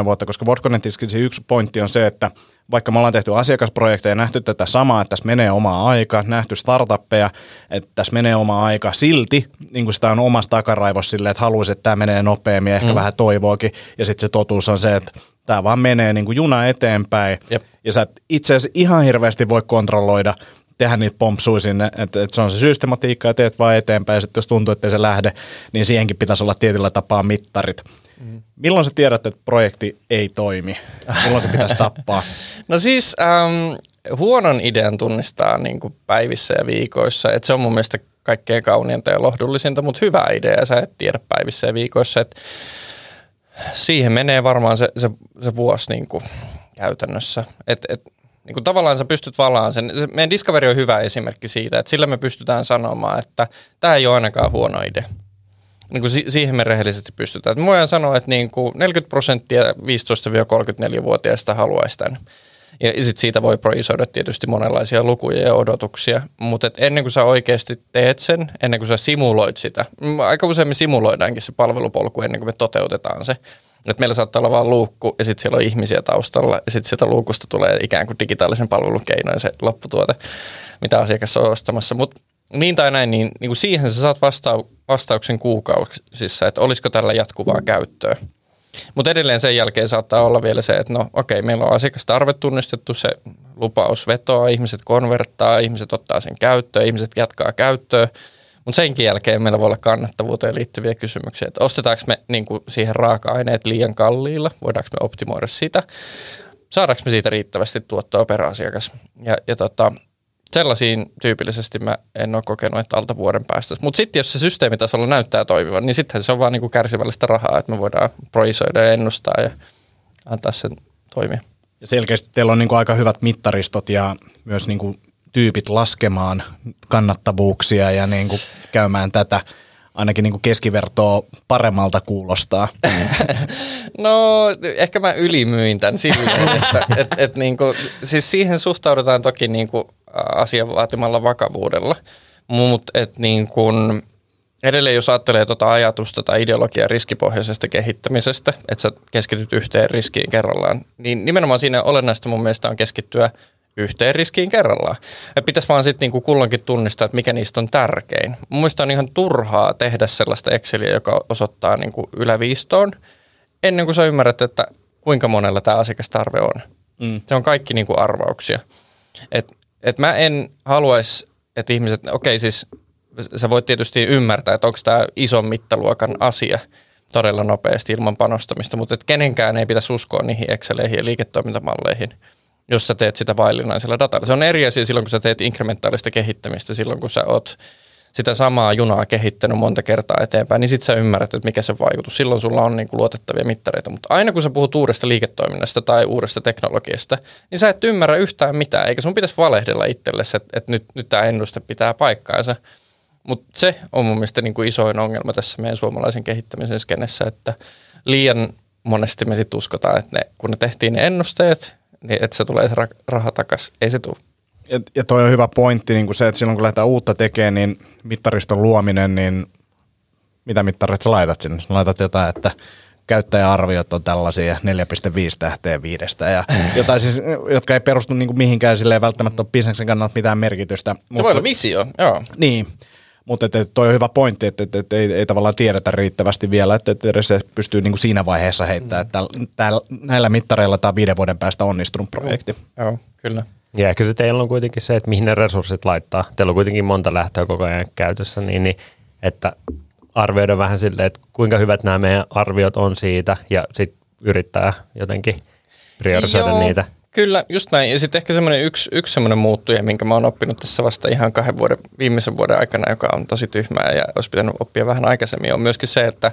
7-10 vuotta, koska WorkConnectissakin se yksi pointti on se, että vaikka me ollaan tehty asiakasprojekteja ja nähty tätä samaa, että tässä menee oma aika, nähty startuppeja, että tässä menee oma aika, silti niin kuin sitä on omassa takaraivossa silleen, että haluaisi, että tämä menee nopeammin ja ehkä mm. vähän toivoakin. Ja sitten se totuus on se, että tämä vaan menee niin kuin juna eteenpäin. Jep. Ja sä et itse asiassa ihan hirveästi voi kontrolloida, tehdä niitä pompsuja sinne, että, että se on se systematiikka ja teet vaan eteenpäin ja sitten jos tuntuu, että se lähde, niin siihenkin pitäisi olla tietyllä tapaa mittarit. Mm. Milloin sä tiedät, että projekti ei toimi? Milloin se pitäisi tappaa? No siis ähm, huonon idean tunnistaa niin kuin päivissä ja viikoissa, että se on mun mielestä kaikkein kauniinta ja lohdullisinta, mutta hyvä idea sä et tiedä päivissä ja viikoissa, että siihen menee varmaan se, se, se vuosi niin kuin käytännössä. Et, et, niin kuin tavallaan sä pystyt valaan sen. Meidän Discovery on hyvä esimerkki siitä, että sillä me pystytään sanomaan, että tämä ei ole ainakaan huono idea. Niin kuin si- siihen me rehellisesti pystytään. Et voidaan sanoa, että niin kuin 40 prosenttia 15-34-vuotiaista haluaisi tämän. Ja sitten siitä voi projisoida tietysti monenlaisia lukuja ja odotuksia, mutta ennen kuin sä oikeasti teet sen, ennen kuin sä simuloit sitä, aika usein me simuloidaankin se palvelupolku ennen kuin me toteutetaan se. Et meillä saattaa olla vain luukku ja sitten siellä on ihmisiä taustalla ja sitten sieltä luukusta tulee ikään kuin digitaalisen palvelun keinoin se lopputuote, mitä asiakas on ostamassa. Mutta niin tai näin, niin, niin siihen sä saat vastau- vastauksen kuukausissa, että olisiko tällä jatkuvaa käyttöä. Mutta edelleen sen jälkeen saattaa olla vielä se, että no okei, meillä on asiakastarve tunnistettu, se lupaus vetoa, ihmiset konverttaa, ihmiset ottaa sen käyttöön, ihmiset jatkaa käyttöä. Mutta senkin jälkeen meillä voi olla kannattavuuteen liittyviä kysymyksiä, että ostetaanko me niin kuin siihen raaka-aineet liian kalliilla, voidaanko me optimoida sitä, saadaanko me siitä riittävästi tuottoa per asiakas. Ja, ja tota, sellaisiin tyypillisesti mä en ole kokenut, että alta vuoden päästä. Mutta sitten jos se systeemitasolla näyttää toimivan, niin sittenhän se on vaan niinku kärsivällistä rahaa, että me voidaan projisoida ja ennustaa ja antaa sen toimia. Ja selkeästi teillä on niinku aika hyvät mittaristot ja myös niinku tyypit laskemaan kannattavuuksia ja niinku käymään tätä ainakin niinku keskivertoa paremmalta kuulostaa. No ehkä mä ylimyin tämän silleen, että et, et niinku, siis siihen suhtaudutaan toki niinku asian vaatimalla vakavuudella, mutta et niinku, edelleen jos ajattelee tuota ajatusta tai ideologiaa riskipohjaisesta kehittämisestä, että sä keskityt yhteen riskiin kerrallaan, niin nimenomaan siinä olennaista mun mielestä on keskittyä yhteen riskiin kerrallaan. Ja pitäisi vaan sitten niinku kulloinkin tunnistaa, että mikä niistä on tärkein. Mun mielestä on ihan turhaa tehdä sellaista Exceliä, joka osoittaa niinku yläviistoon, ennen kuin sä ymmärrät, että kuinka monella tämä asiakastarve on. Mm. Se on kaikki niinku arvauksia. Et, et mä en haluaisi, että ihmiset, okei okay, siis sä voit tietysti ymmärtää, että onko tämä ison mittaluokan asia todella nopeasti ilman panostamista, mutta et kenenkään ei pitäisi uskoa niihin Exceleihin ja liiketoimintamalleihin – jos sä teet sitä vaillinaisella datalla. Se on eri asia silloin, kun sä teet inkrementaalista kehittämistä, silloin kun sä oot sitä samaa junaa kehittänyt monta kertaa eteenpäin, niin sit sä ymmärrät, että mikä se vaikutus. Silloin sulla on niin kuin luotettavia mittareita. Mutta aina kun sä puhut uudesta liiketoiminnasta tai uudesta teknologiasta, niin sä et ymmärrä yhtään mitään, eikä sun pitäisi valehdella itsellesi, että, että nyt, nyt tämä ennuste pitää paikkaansa. Mutta se on mun mielestä niin kuin isoin ongelma tässä meidän suomalaisen kehittämisen skenessä, että liian monesti me sitten uskotaan, että ne, kun ne tehtiin ne ennusteet, niin että se tulee se raha takaisin. Ei se tule. Ja, ja toi on hyvä pointti, niin kuin se, että silloin kun lähdetään uutta tekemään, niin mittariston luominen, niin mitä mittarit sä laitat sinne? Sä laitat jotain, että käyttäjäarviot on tällaisia 4,5 tähteä viidestä ja jotain siis, jotka ei perustu niin kuin mihinkään silleen välttämättä ole bisneksen kannalta mitään merkitystä. Se mutta, voi olla visio, joo. Niin, mutta että, toi on hyvä pointti, että, että, että ei, ei tavallaan tiedetä riittävästi vielä, että, että se pystyy niin kuin siinä vaiheessa heittämään, että täällä, näillä mittareilla tämä on viiden vuoden päästä onnistunut projekti. Joo, joo kyllä. Ja ehkä se teillä on kuitenkin se, että mihin ne resurssit laittaa. Teillä on kuitenkin monta lähtöä koko ajan käytössä, niin, niin että arvioida vähän silleen, että kuinka hyvät nämä meidän arviot on siitä ja sitten yrittää jotenkin priorisoida Joo, niitä. Kyllä, just näin. Ja sitten ehkä semmoinen yksi, yksi semmoinen muuttuja, minkä mä oon oppinut tässä vasta ihan kahden vuoden, viimeisen vuoden aikana, joka on tosi tyhmää ja olisi pitänyt oppia vähän aikaisemmin, on myöskin se, että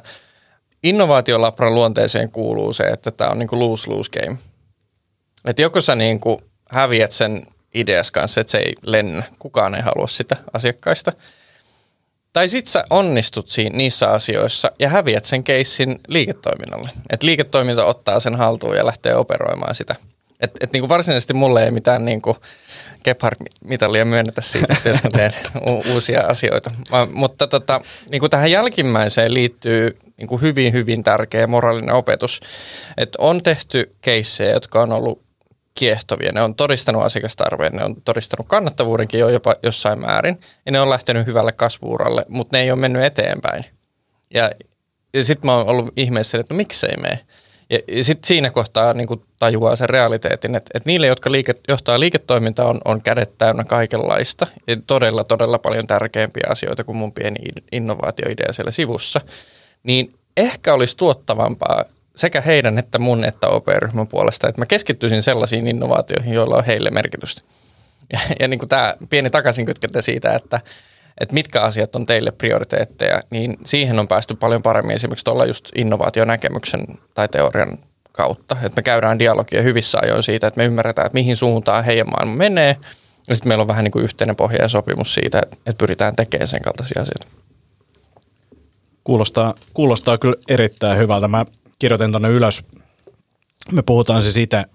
innovaatiolabran luonteeseen kuuluu se, että tämä on niin kuin lose-lose game. Että joko sä niin häviät sen ideas kanssa, että se ei lennä, kukaan ei halua sitä asiakkaista. Tai sit sä onnistut siinä, niissä asioissa ja häviät sen keissin liiketoiminnalle. Että liiketoiminta ottaa sen haltuun ja lähtee operoimaan sitä – et, et niin kuin varsinaisesti mulle ei mitään niin kuin Gebhard-mitalia myönnetä siitä, jos mä teen u- uusia asioita. Ma, mutta tota, niin kuin tähän jälkimmäiseen liittyy niin kuin hyvin, hyvin tärkeä moraalinen opetus. Että on tehty keissejä, jotka on ollut kiehtovia. Ne on todistanut asiakastarpeen, ne on todistanut kannattavuudenkin jo jopa jossain määrin, ja ne on lähtenyt hyvälle kasvuuralle, mutta ne ei ole mennyt eteenpäin. Ja, ja sitten mä oon ollut ihmeessä, että no miksei mene. Ja, ja sitten siinä kohtaa niin tajuaa sen realiteetin, että, että niille, jotka liike, johtaa liiketoimintaa, on, on kädet täynnä kaikenlaista ja todella, todella paljon tärkeämpiä asioita kuin mun pieni innovaatioidea siellä sivussa, niin ehkä olisi tuottavampaa sekä heidän että mun että OP-ryhmän puolesta, että mä keskittyisin sellaisiin innovaatioihin, joilla on heille merkitystä. Ja, ja niin kuin tämä pieni takaisinkytkentä siitä, että, että mitkä asiat on teille prioriteetteja, niin siihen on päästy paljon paremmin esimerkiksi tuolla just innovaationäkemyksen tai teorian kautta. Että me käydään dialogia hyvissä ajoin siitä, että me ymmärretään, että mihin suuntaan heidän maailma menee. Ja sitten meillä on vähän niin kuin yhteinen pohja ja sopimus siitä, että, pyritään tekemään sen kaltaisia asioita. Kuulostaa, kuulostaa kyllä erittäin hyvältä. Mä kirjoitin tuonne ylös. Me puhutaan siis itse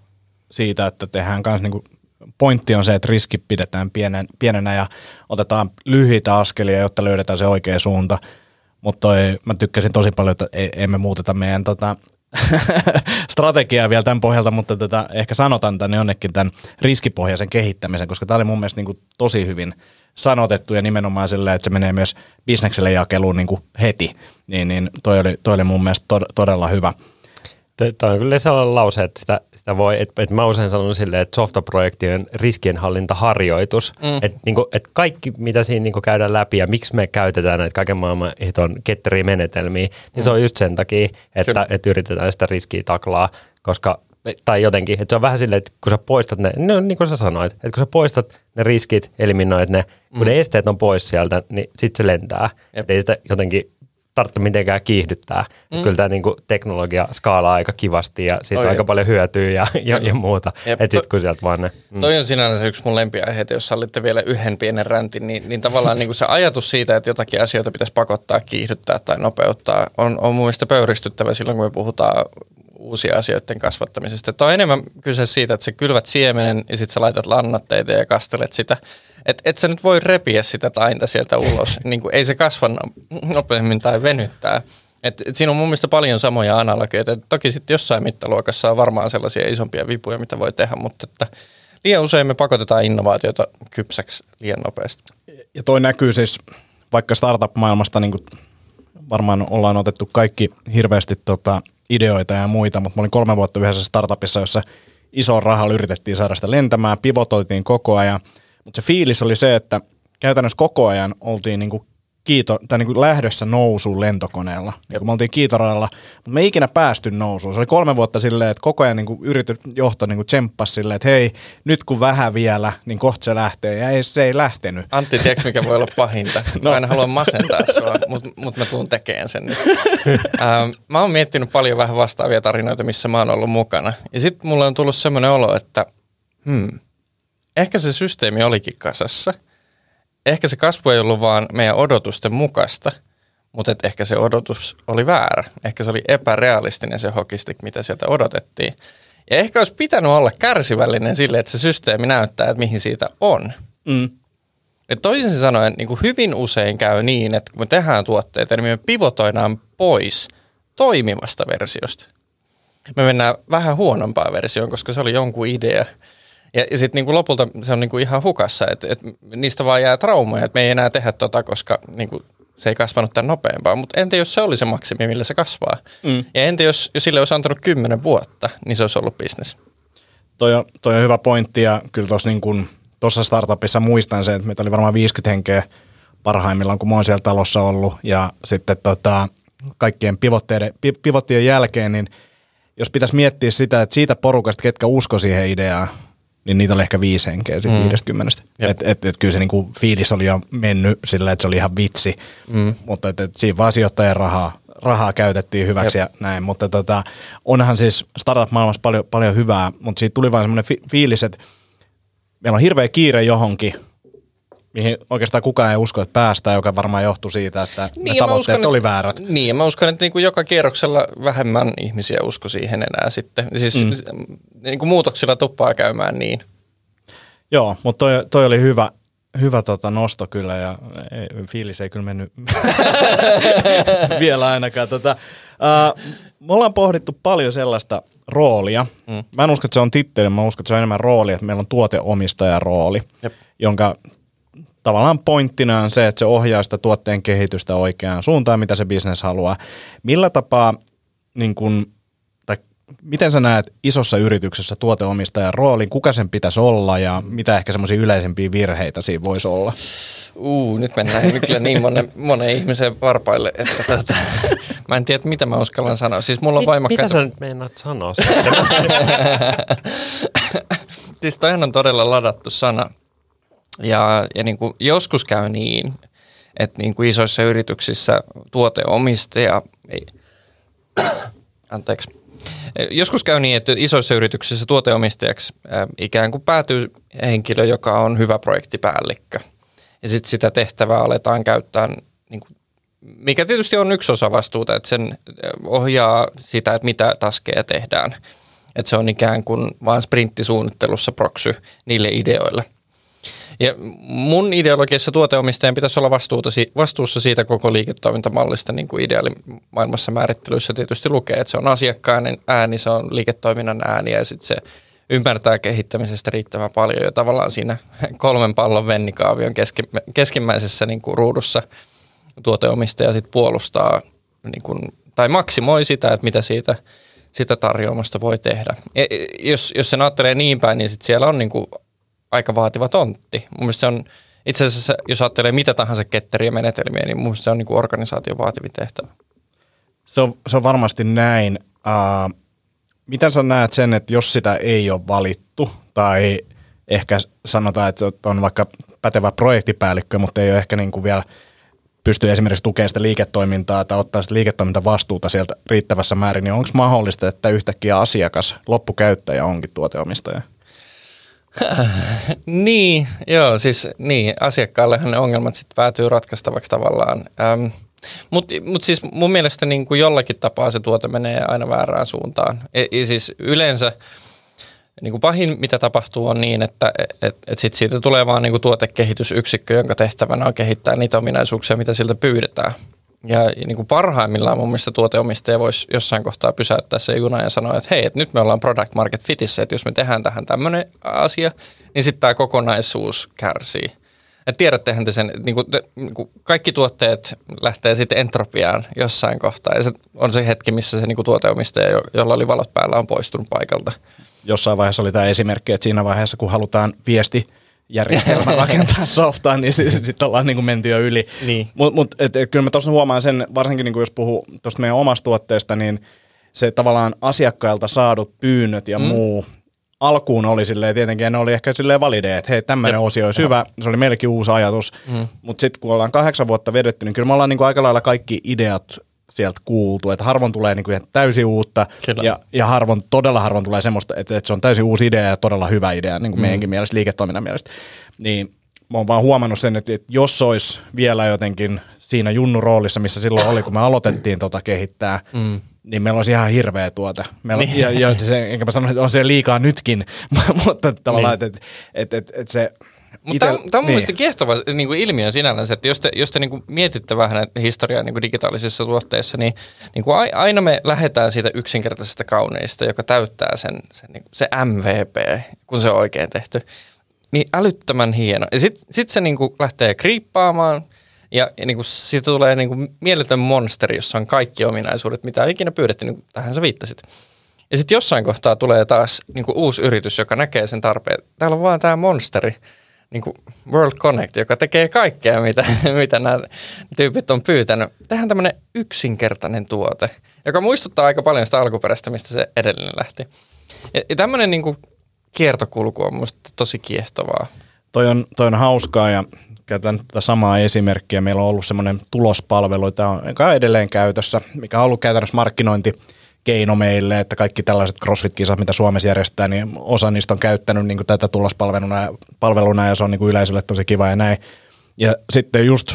siitä, että tehdään myös niin pointti on se, että riski pidetään pienen, pienenä ja otetaan lyhyitä askelia, jotta löydetään se oikea suunta. Mutta mä tykkäsin tosi paljon, että emme muuteta meidän tota, strategiaa vielä tämän pohjalta, mutta tota, ehkä sanotaan tänne jonnekin tämän riskipohjaisen kehittämisen, koska tämä oli mun mielestä niin kuin tosi hyvin sanotettu ja nimenomaan sillä, että se menee myös bisnekselle jakeluun niin kuin heti, niin, niin toi, oli, toi oli mun mielestä tod- todella hyvä. Tämä on kyllä sellainen lause, että sitä, sitä voi, että, että mä usein sanon silleen, että softaprojekti on riskienhallintaharjoitus. Mm. Että, niin kuin, että kaikki, mitä siinä niin kuin käydään läpi ja miksi me käytetään näitä kaiken maailman hiton ketteriä menetelmiä, niin mm. se on just sen takia, että, että yritetään sitä riskiä taklaa, koska tai jotenkin, että se on vähän silleen, että kun sä poistat ne, no, niin kuin sä sanoit, että kun sä poistat ne riskit, eliminoit ne, kun mm. ne esteet on pois sieltä, niin sitten se lentää. Että ei sitä jotenkin tarvitse mitenkään kiihdyttää. Mm. Kyllä tämä niinku teknologia skaalaa aika kivasti ja siitä on aika paljon hyötyä ja, ja, ja muuta. Että sitten kun sieltä vaan ne... Mm. Toi on sinänsä yksi mun lempiaiheita, jos sallitte vielä yhden pienen räntin, niin, niin tavallaan niinku se ajatus siitä, että jotakin asioita pitäisi pakottaa, kiihdyttää tai nopeuttaa, on, on mun mielestä pöyristyttävä silloin, kun me puhutaan uusia asioiden kasvattamisesta. Että on enemmän kyse siitä, että sä kylvät siemenen ja sitten sä laitat lannatteita ja kastelet sitä. Että et sä nyt voi repiä sitä tainta sieltä ulos. niin kuin, ei se kasva nopeammin tai venyttää. Et, et siinä on mun mielestä paljon samoja analogioita. Et toki sitten jossain mittaluokassa on varmaan sellaisia isompia vipuja, mitä voi tehdä, mutta että liian usein me pakotetaan innovaatiota kypsäksi liian nopeasti. Ja toi näkyy siis vaikka startup-maailmasta, niin kuin varmaan ollaan otettu kaikki hirveästi tota, ideoita ja muita, mutta mä olin kolme vuotta yhdessä startupissa, jossa iso rahalla yritettiin saada sitä lentämään, pivotoitiin koko ajan, mutta se fiilis oli se, että käytännössä koko ajan oltiin niin kuin kiito, tai niin kuin lähdössä nousuun lentokoneella. Niin me oltiin kiitoradalla, mutta me ei ikinä päästy nousuun. Se oli kolme vuotta silleen, että koko ajan niin kuin johto niin kuin tsemppasi silleen, että hei, nyt kun vähän vielä, niin kohta se lähtee. Ja ei, se ei lähtenyt. Antti, tiedätkö mikä voi olla pahinta? no. Mä en halua masentaa sua, mutta mut mä tuun tekemään sen nyt. ähm, mä oon miettinyt paljon vähän vastaavia tarinoita, missä mä oon ollut mukana. Ja sitten mulle on tullut semmoinen olo, että hmm, ehkä se systeemi olikin kasassa – ehkä se kasvu ei ollut vaan meidän odotusten mukaista, mutta et ehkä se odotus oli väärä. Ehkä se oli epärealistinen se hokistik, mitä sieltä odotettiin. Ja ehkä olisi pitänyt olla kärsivällinen sille, että se systeemi näyttää, että mihin siitä on. Mm. Et toisin sanoen niin kuin hyvin usein käy niin, että kun me tehdään tuotteita, niin me pivotoidaan pois toimivasta versiosta. Me mennään vähän huonompaan versioon, koska se oli jonkun idea – ja, ja sitten niinku lopulta se on niinku ihan hukassa, että et niistä vaan jää traumoja, että me ei enää tehdä tota, koska niinku se ei kasvanut tämän nopeampaa. Mutta entä jos se oli se maksimi, millä se kasvaa? Mm. Ja entä jos, jos sille olisi antanut kymmenen vuotta, niin se olisi ollut bisnes? Toi on, toi on hyvä pointti ja kyllä tuossa niin startupissa muistan sen, että meitä oli varmaan 50 henkeä parhaimmillaan, kun mä oon siellä talossa ollut. Ja sitten tota, kaikkien pivottien jälkeen, niin jos pitäisi miettiä sitä, että siitä porukasta, ketkä usko siihen ideaan, niin niitä oli ehkä viisi henkeä siitä mm. 50. Että et, et kyllä se niinku fiilis oli jo mennyt sillä, että se oli ihan vitsi, mm. mutta et, et siinä vaan sijoittajien rahaa, rahaa käytettiin hyväksi Jep. ja näin. Mutta tota, onhan siis startup-maailmassa paljon, paljon hyvää, mutta siitä tuli vaan semmoinen fi- fiilis, että meillä on hirveä kiire johonkin, mihin oikeastaan kukaan ei usko, että päästään, joka varmaan johtui siitä, että niin, ne tavoitteet uskon, oli väärät. Niin, mä uskon, että niin kuin joka kierroksella vähemmän ihmisiä usko siihen enää sitten. Siis mm. niin kuin muutoksilla tuppaa käymään niin. Joo, mutta toi, toi oli hyvä, hyvä tota nosto kyllä ja ei, fiilis ei kyllä mennyt vielä ainakaan. Tota, uh, me ollaan pohdittu paljon sellaista roolia. Mm. Mä en usko, että se on titteli, mä uskon, että se on enemmän rooli, että meillä on tuoteomistajan rooli, Jep. jonka tavallaan pointtina on se, että se ohjaa sitä tuotteen kehitystä oikeaan suuntaan, mitä se bisnes haluaa. Millä tapaa, niin kun, tai miten sä näet isossa yrityksessä tuoteomistajan roolin, kuka sen pitäisi olla ja mitä ehkä semmoisia yleisempiä virheitä siinä voisi olla? Uu, nyt mennään kyllä niin monen, monen ihmisen varpaille, että tota, mä en tiedä, mitä mä uskallan sanoa. Siis mulla on Mit, voimakkaita... mitä sä nyt meinaat sanoa siis toihan on todella ladattu sana. Ja, ja niin kuin joskus käy niin, että niin kuin isoissa yrityksissä tuoteomistaja, ei, anteeksi, joskus käy niin, että isoissa yrityksissä tuoteomistajaksi ikään kuin päätyy henkilö, joka on hyvä projektipäällikkö. Ja sitten sitä tehtävää aletaan käyttää, niin kuin, mikä tietysti on yksi osa vastuuta, että sen ohjaa sitä, että mitä taskeja tehdään. Että se on ikään kuin vain sprinttisuunnittelussa proksy niille ideoille. Ja mun ideologiassa tuoteomistajan pitäisi olla vastuussa siitä koko liiketoimintamallista, niin kuin ideaalimaailmassa määrittelyssä tietysti lukee, että se on asiakkaan ääni, se on liiketoiminnan ääni ja sitten se ymmärtää kehittämisestä riittävän paljon ja tavallaan siinä kolmen pallon vennikaavion keski, keskimmäisessä niin kuin ruudussa tuoteomistaja sitten puolustaa niin kuin, tai maksimoi sitä, että mitä siitä, sitä tarjoamasta voi tehdä. Jos, jos sen ajattelee niin päin, niin sit siellä on niin kuin aika vaativa tontti. Mun se on, itse asiassa jos ajattelee mitä tahansa ketteriä menetelmiä, niin mun se on niin kuin organisaation vaativin tehtävä. Se on, se on varmasti näin. Uh, miten sä näet sen, että jos sitä ei ole valittu tai ehkä sanotaan, että on vaikka pätevä projektipäällikkö, mutta ei ole ehkä niin kuin vielä pystyy esimerkiksi tukemaan sitä liiketoimintaa tai ottaa sitä liiketoimintavastuuta sieltä riittävässä määrin, niin onko mahdollista, että yhtäkkiä asiakas, loppukäyttäjä onkin tuoteomistaja? niin, joo, siis niin, asiakkaallehan ne ongelmat sitten päätyy ratkaistavaksi tavallaan. Ähm, Mutta mut siis mun mielestä niin kuin jollakin tapaa se tuote menee aina väärään suuntaan. E, siis yleensä niin kuin pahin, mitä tapahtuu, on niin, että et, et sit siitä tulee vaan niin kuin tuotekehitysyksikkö, jonka tehtävänä on kehittää niitä ominaisuuksia, mitä siltä pyydetään. Ja, niin kuin parhaimmillaan mun mielestä tuoteomistaja voisi jossain kohtaa pysäyttää se juna ja sanoa, että hei, että nyt me ollaan product market fitissä, että jos me tehdään tähän tämmöinen asia, niin sitten tämä kokonaisuus kärsii. Et tiedättehän te sen, niin kuin, te, niin kuin kaikki tuotteet lähtee sitten entropiaan jossain kohtaa. Ja se on se hetki, missä se niin kuin tuoteomistaja, jolla oli valot päällä, on poistunut paikalta. Jossain vaiheessa oli tämä esimerkki, että siinä vaiheessa, kun halutaan viesti järjestelmä rakentaa softaa, niin sitten sit ollaan niin kuin menty jo yli. Niin. Mutta mut, et, et, kyllä mä tuossa huomaan sen, varsinkin niin kuin jos puhuu tuosta meidän omasta tuotteesta, niin se tavallaan asiakkailta saadut pyynnöt ja mm. muu alkuun oli silleen tietenkin, ja ne oli ehkä silleen valideja, että hei, tämmöinen osio olisi hyvä, se oli meillekin uusi ajatus, mm. mutta sitten kun ollaan kahdeksan vuotta vedetty, niin kyllä me ollaan niin kuin aika lailla kaikki ideat sieltä kuultu, että harvoin tulee niin kuin täysin uutta ja, ja harvoin, todella harvoin tulee semmoista, että, että se on täysin uusi idea ja todella hyvä idea niin kuin mm. meidänkin mielestä, liiketoiminnan mielestä. Niin mä oon vaan huomannut sen, että, että jos olisi vielä jotenkin siinä junnu roolissa, missä silloin oli, kun me aloitettiin tota kehittää, mm. niin meillä olisi ihan hirveä tuote. Meillä, niin. ja, ja se, enkä mä sano, että on se liikaa nytkin, mutta tavallaan, niin. että et, et, et, et se mutta tämä, tämä on mun niin. mielestä kiehtova niin kuin ilmiö sinällänsä, että jos te, jos te niin kuin mietitte vähän historiaa niin kuin digitaalisissa tuotteissa, niin, niin kuin aina me lähdetään siitä yksinkertaisesta kauneista, joka täyttää sen, sen niin se MVP, kun se on oikein tehty. Niin älyttömän hieno. Ja sitten sit se niin kuin lähtee kriippaamaan, ja, ja niin kuin siitä tulee niin kuin mieletön monsteri, jossa on kaikki ominaisuudet, mitä ei ikinä pyydetty, niin tähän sä viittasit. Ja sitten jossain kohtaa tulee taas niin kuin uusi yritys, joka näkee sen tarpeen. Täällä on vaan tämä monsteri niin kuin World Connect, joka tekee kaikkea, mitä, mitä nämä tyypit on pyytänyt. Tähän tämmöinen yksinkertainen tuote, joka muistuttaa aika paljon sitä alkuperäistä, mistä se edellinen lähti. Ja, ja tämmöinen niin kuin kiertokulku on minusta tosi kiehtovaa. Toi on, toi on hauskaa ja käytän tätä samaa esimerkkiä. Meillä on ollut semmoinen tulospalvelu, joka on edelleen käytössä, mikä on ollut käytännössä markkinointi – keino meille, että kaikki tällaiset CrossFit-kisat, mitä Suomessa järjestetään, niin osa niistä on käyttänyt niin kuin tätä tulospalveluna palveluna ja se on niin kuin yleisölle tosi kiva ja näin. Ja sitten just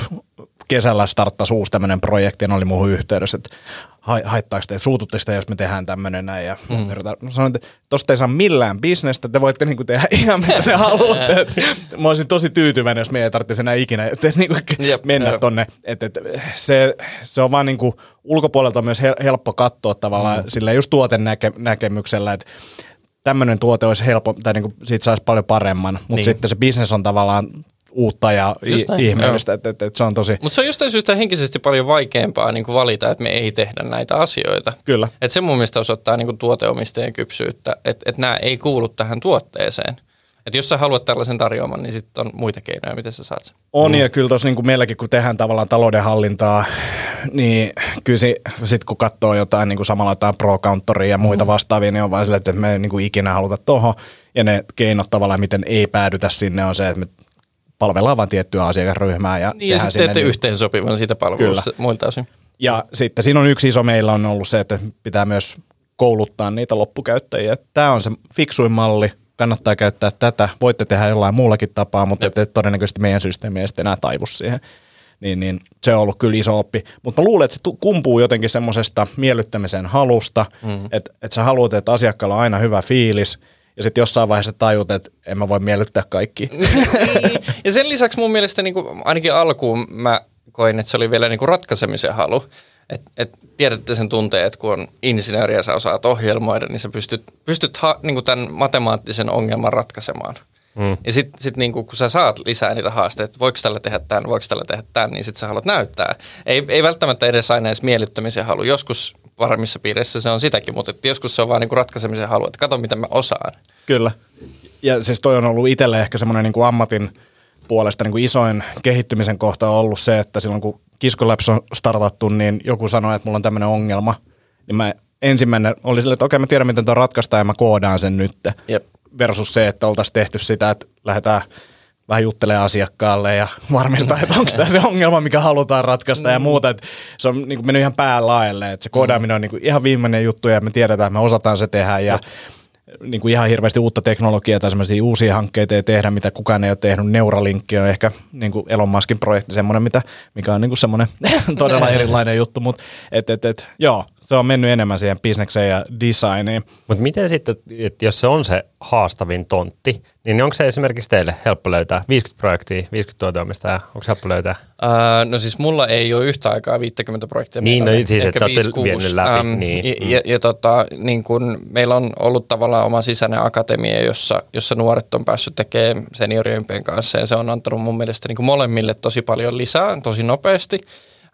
kesällä starttasi uusi tämmöinen projekti ja ne oli muuhun yhteydessä, että hai- haittaako te, suututte sitä, jos me tehdään tämmöinen näin. Ja mm. Mä sanoin, että tosta ei saa millään bisnestä, te voitte niinku tehdä ihan mitä te haluatte. Et mä olisin tosi tyytyväinen, jos me ei tarvitsisi enää ikinä et, niinku Jep, mennä jep. tonne. Et, et, se, se on vaan niinku ulkopuolelta myös hel- helppo katsoa tavallaan mm. sillä just tuoten näke- näkemyksellä, että tämmöinen tuote olisi helppo, tai niinku siitä saisi paljon paremman, mutta niin. sitten se bisnes on tavallaan uutta ja ihmeellistä, että et, et se on tosi, Mutta se on jostain syystä henkisesti paljon vaikeampaa niin kuin valita, että me ei tehdä näitä asioita. kyllä. Et se mun mielestä osoittaa niin kuin tuoteomistajien kypsyyttä, että et nämä ei kuulu tähän tuotteeseen. Et jos sä haluat tällaisen tarjoaman, niin sitten on muita keinoja, miten sä saat sen. On mm. ja kyllä tuossa niin meilläkin, kun tehdään tavallaan taloudenhallintaa, niin kyllä sitten kun katsoo jotain niin kuin samalla jotain pro ja muita vastaavia, niin on vaan silleen, että me ei niin kuin ikinä haluta tohon. Ja ne keinot tavallaan, miten ei päädytä sinne, on se, että me palvellaan vain tiettyä asiakasryhmää. Ja, Niin ja sitten teette sinne yhteensopivan siitä palvelusta muilta osin. Ja sitten siinä on yksi iso meillä on ollut se, että pitää myös kouluttaa niitä loppukäyttäjiä. Tämä on se fiksuin malli, kannattaa käyttää tätä. Voitte tehdä jollain muullakin tapaa, mutta ette todennäköisesti meidän systeemi ei enää taivu siihen. Niin, niin se on ollut kyllä iso oppi. Mutta mä luulen, että se kumpuu jotenkin semmoisesta miellyttämisen halusta, mm. että et sä haluat, että asiakkaalla on aina hyvä fiilis, ja sitten jossain vaiheessa tajut, että en mä voi miellyttää kaikki. Niin. ja sen lisäksi mun mielestä niin kuin, ainakin alkuun mä koin, että se oli vielä niin kuin ratkaisemisen halu. Et, et tiedätte sen tunteen, että kun on insinööri ja sä osaat ohjelmoida, niin sä pystyt, pystyt ha, niin kuin tämän matemaattisen ongelman ratkaisemaan. Mm. Ja sitten sit niin kun sä saat lisää niitä haasteita, että voiko tällä tehdä tämän, voiko tällä tehdä tämän, niin sitten sä haluat näyttää. Ei, ei välttämättä edes aina edes miellyttämisen halu. Joskus paremmissa piireissä se on sitäkin, mutta joskus se on vaan niin kuin ratkaisemisen halu, että kato mitä mä osaan. Kyllä. Ja siis toi on ollut itselle ehkä semmoinen niin kuin ammatin puolesta niin kuin isoin kehittymisen kohta on ollut se, että silloin kun Kiskolabs on startattu, niin joku sanoi, että mulla on tämmöinen ongelma. Niin mä ensimmäinen oli silleen, että okei mä tiedän miten tuon ratkaistaan ja mä koodaan sen nyt. Jep. Versus se, että oltaisiin tehty sitä, että lähdetään vähän juttelemaan asiakkaalle ja varmistaa, että onko tämä se ongelma, mikä halutaan ratkaista ja muuta. Että se on niin kuin mennyt ihan päälaelle, että se koodaaminen on niin kuin ihan viimeinen juttu ja me tiedetään, että me osataan se tehdä ja niin kuin ihan hirveästi uutta teknologiaa tai semmoisia uusia hankkeita ei tehdä, mitä kukaan ei ole tehnyt. Neuralinkki on ehkä niin kuin Elon Muskin projekti semmoinen, mitä, mikä on niin kuin semmoinen todella erilainen juttu, mutta et, et, et, joo, se on mennyt enemmän siihen bisnekseen ja designiin. Mutta miten sitten, että jos se on se haastavin tontti, niin onko se esimerkiksi teille helppo löytää 50 projektia, 50 tuoteomistajaa, onko se helppo löytää? Uh, no siis mulla ei ole yhtä aikaa 50 projektia. Niin, meillä no on siis, että olette 5-6. vienyt läpi, niin, Ja, mm. ja, ja tota, niin kun meillä on ollut tavallaan oma sisäinen akatemia, jossa, jossa nuoret on päässyt tekemään senioriympien kanssa ja se on antanut mun mielestä niin kuin molemmille tosi paljon lisää, tosi nopeasti.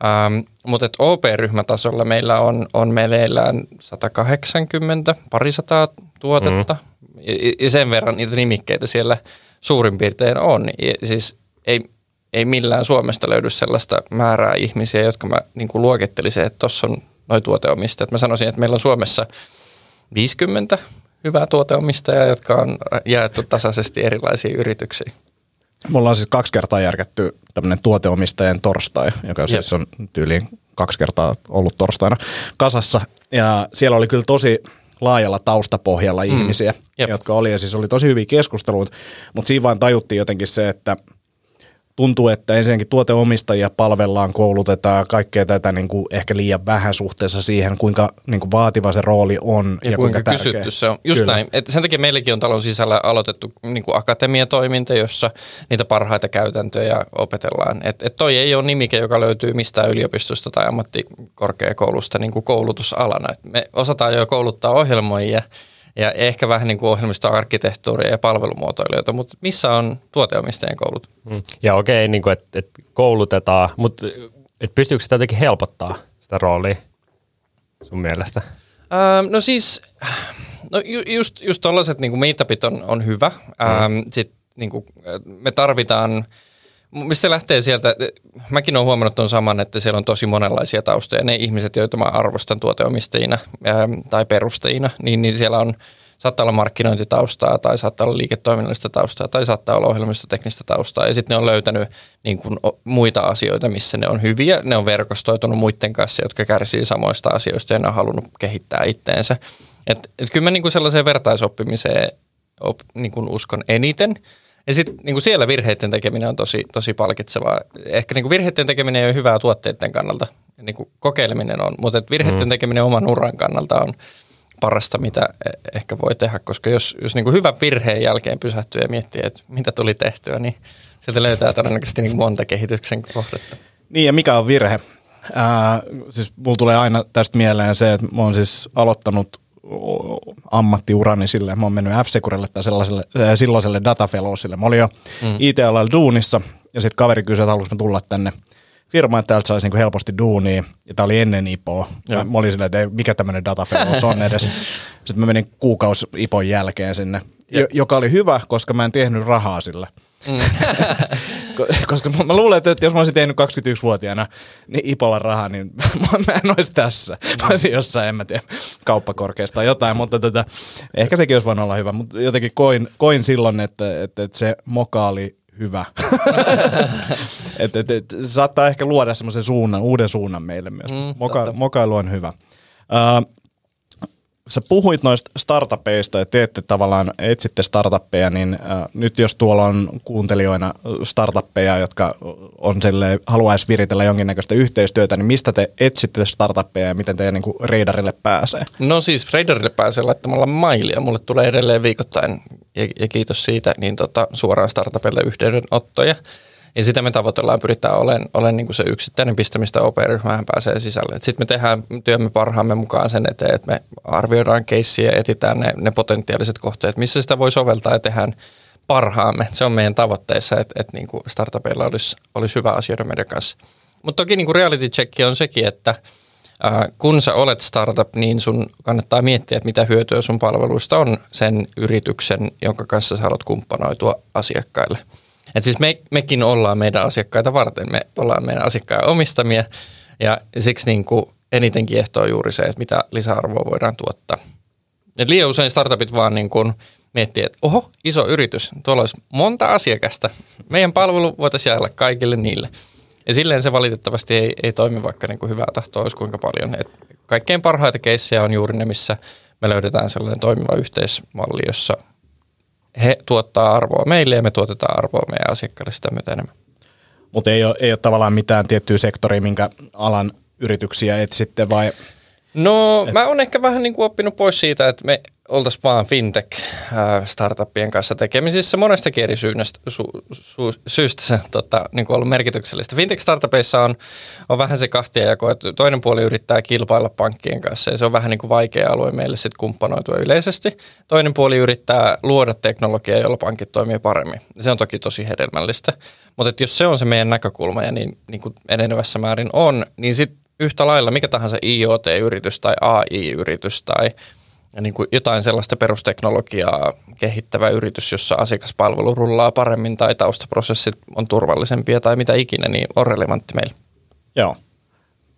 Ähm, mutta et OP-ryhmätasolla meillä on, on meneillään 180, parisataa tuotetta mm. ja, ja sen verran niitä nimikkeitä siellä suurin piirtein on. Ja siis ei, ei millään Suomesta löydy sellaista määrää ihmisiä, jotka mä niin kuin luokittelisin, että tuossa on noin tuoteomistajat. Mä sanoisin, että meillä on Suomessa 50 hyvää tuoteomistajaa, jotka on jaettu tasaisesti erilaisiin yrityksiin. Mulla on siis kaksi kertaa järkätty tämmöinen tuoteomistajien torstai, joka siis on tyyliin kaksi kertaa ollut torstaina kasassa. Ja siellä oli kyllä tosi laajalla taustapohjalla mm. ihmisiä, Jep. jotka oli, ja siis oli tosi hyviä keskusteluita, mutta siinä vaan tajuttiin jotenkin se, että tuntuu, että ensinnäkin tuoteomistajia palvellaan, koulutetaan kaikkea tätä niin kuin ehkä liian vähän suhteessa siihen, kuinka niin kuin vaativa se rooli on. Ja, ja kuinka, kuinka kysytty tärkeä. se on. Just Kyllä. näin. Et sen takia meilläkin on talon sisällä aloitettu niin kuin akatemiatoiminta, jossa niitä parhaita käytäntöjä opetellaan. Et, et toi ei ole nimike, joka löytyy mistään yliopistosta tai ammattikorkeakoulusta niin kuin koulutusalana. Et me osataan jo kouluttaa ohjelmoijia ja ehkä vähän niin kuin ohjelmistoarkkitehtuuria ja palvelumuotoilijoita, mutta missä on tuoteomistajien koulut? Mm. Ja okei, niin kuin, että, että koulutetaan, mutta että pystyykö sitä jotenkin helpottaa sitä roolia sun mielestä? Ähm, no siis, no ju, just, just tollaiset niin meetupit on, on hyvä. Ähm, mm. Sitten niin kuin, me tarvitaan, mistä se lähtee sieltä, mäkin olen huomannut tuon saman, että siellä on tosi monenlaisia taustoja. Ne ihmiset, joita mä arvostan tuoteomistajina ähm, tai perustajina, niin, niin siellä on saattaa olla markkinointitaustaa tai saattaa olla liiketoiminnallista taustaa tai saattaa olla ohjelmistoteknistä taustaa. Ja sitten ne on löytänyt niin kuin, o- muita asioita, missä ne on hyviä. Ne on verkostoitunut muiden kanssa, jotka kärsii samoista asioista ja ne on halunnut kehittää itteensä. Et, et kyllä mä niin kuin sellaiseen vertaisoppimiseen op, niin uskon eniten. Ja sitten niin siellä virheiden tekeminen on tosi, tosi palkitsevaa. Ehkä niin kuin virheiden tekeminen ei ole hyvää tuotteiden kannalta, niin kuin kokeileminen on, mutta virheiden mm. tekeminen oman uran kannalta on parasta, mitä e- ehkä voi tehdä, koska jos, jos niin kuin hyvän virheen jälkeen pysähtyy ja miettii, että mitä tuli tehtyä, niin sieltä löytää todennäköisesti niin monta kehityksen kohdetta. Niin ja mikä on virhe? Ää, siis mulla tulee aina tästä mieleen se, että mä oon siis aloittanut ammattiurani silleen, mä oon mennyt F-Securelle tai sellaiselle, äh, silloiselle datafellowsille. Mä olin jo mm. IT-alalla duunissa ja sitten kaveri kysyi, että haluaisin tulla tänne firma, että täältä saisi niinku helposti duunia, ja tämä oli ennen IPOa. Mä, mä olin silleen, että ei, mikä tämmöinen datafellows on edes. Sitten mä menin kuukausi IPOn jälkeen sinne, jo, joka oli hyvä, koska mä en tehnyt rahaa sillä. Mm. koska mä luulen, että jos mä olisin tehnyt 21-vuotiaana niin Ipolla rahaa, niin mä en olisi tässä. Mä olisin jossain, en mä tiedä, kauppakorkeasta tai jotain, mutta tota, ehkä sekin olisi voinut olla hyvä. Mutta jotenkin koin, koin silloin, että, että, että se moka oli hyvä. et, et, et, saattaa ehkä luoda semmoisen suunnan, uuden suunnan meille myös. Mm, Moka, mokailu on hyvä. Uh, sä puhuit noista startupeista ja teette tavallaan, etsitte startuppeja, niin äh, nyt jos tuolla on kuuntelijoina startuppeja, jotka on sille, haluaisi viritellä jonkinnäköistä yhteistyötä, niin mistä te etsitte startuppeja ja miten teidän niin Raiderille pääsee? No siis Raiderille pääsee laittamalla mailia. Mulle tulee edelleen viikoittain, ja, ja kiitos siitä, niin tota, suoraan startupille yhteydenottoja. Ja sitä me tavoitellaan, pyritään olemaan, olemaan niin kuin se yksittäinen piste, mistä OP-ryhmähän pääsee sisälle. Sitten me tehdään työmme parhaamme mukaan sen eteen, että me arvioidaan keissiä ja etsitään ne, ne potentiaaliset kohteet, missä sitä voi soveltaa ja tehdään parhaamme. Se on meidän tavoitteissa, että, että niin kuin startupeilla olisi, olisi hyvä asioida meidän kanssa. Mutta toki niin kuin reality check on sekin, että äh, kun sä olet startup, niin sun kannattaa miettiä, että mitä hyötyä sun palveluista on sen yrityksen, jonka kanssa sä haluat kumppanoitua asiakkaille – et siis me, mekin ollaan meidän asiakkaita varten, me ollaan meidän asiakkaan omistamia ja siksi niin kuin eniten kiehtoo juuri se, että mitä lisäarvoa voidaan tuottaa. Et liian usein startupit vaan niin kuin miettii, että oho, iso yritys, tuolla olisi monta asiakasta. Meidän palvelu voitaisiin jaella kaikille niille. Ja silleen se valitettavasti ei, ei toimi, vaikka niin kuin hyvää tahtoa olisi kuinka paljon. Et kaikkein parhaita keissejä on juuri ne, missä me löydetään sellainen toimiva yhteismalli, jossa he tuottaa arvoa meille ja me tuotetaan arvoa meidän asiakkaille sitä myötä enemmän. Mutta ei ole, ei ole tavallaan mitään tiettyä sektoria, minkä alan yrityksiä etsitte vai? No mä oon ehkä vähän niin kuin oppinut pois siitä, että me oltaisiin vaan fintech-startuppien kanssa tekemisissä monestakin eri su, su, syystä se tota, niin kuin ollut merkityksellistä. Fintech-startupeissa on, on vähän se kahtia jako, että toinen puoli yrittää kilpailla pankkien kanssa ja se on vähän niin kuin vaikea alue meille sitten kumppanoitua yleisesti. Toinen puoli yrittää luoda teknologiaa, jolla pankit toimii paremmin. Se on toki tosi hedelmällistä, mutta jos se on se meidän näkökulma ja niin, niin kuin edenevässä määrin on, niin sitten yhtä lailla mikä tahansa IoT-yritys tai AI-yritys tai – niin kuin jotain sellaista perusteknologiaa kehittävä yritys, jossa asiakaspalvelu rullaa paremmin tai taustaprosessit on turvallisempia tai mitä ikinä, niin on relevantti meille. Joo,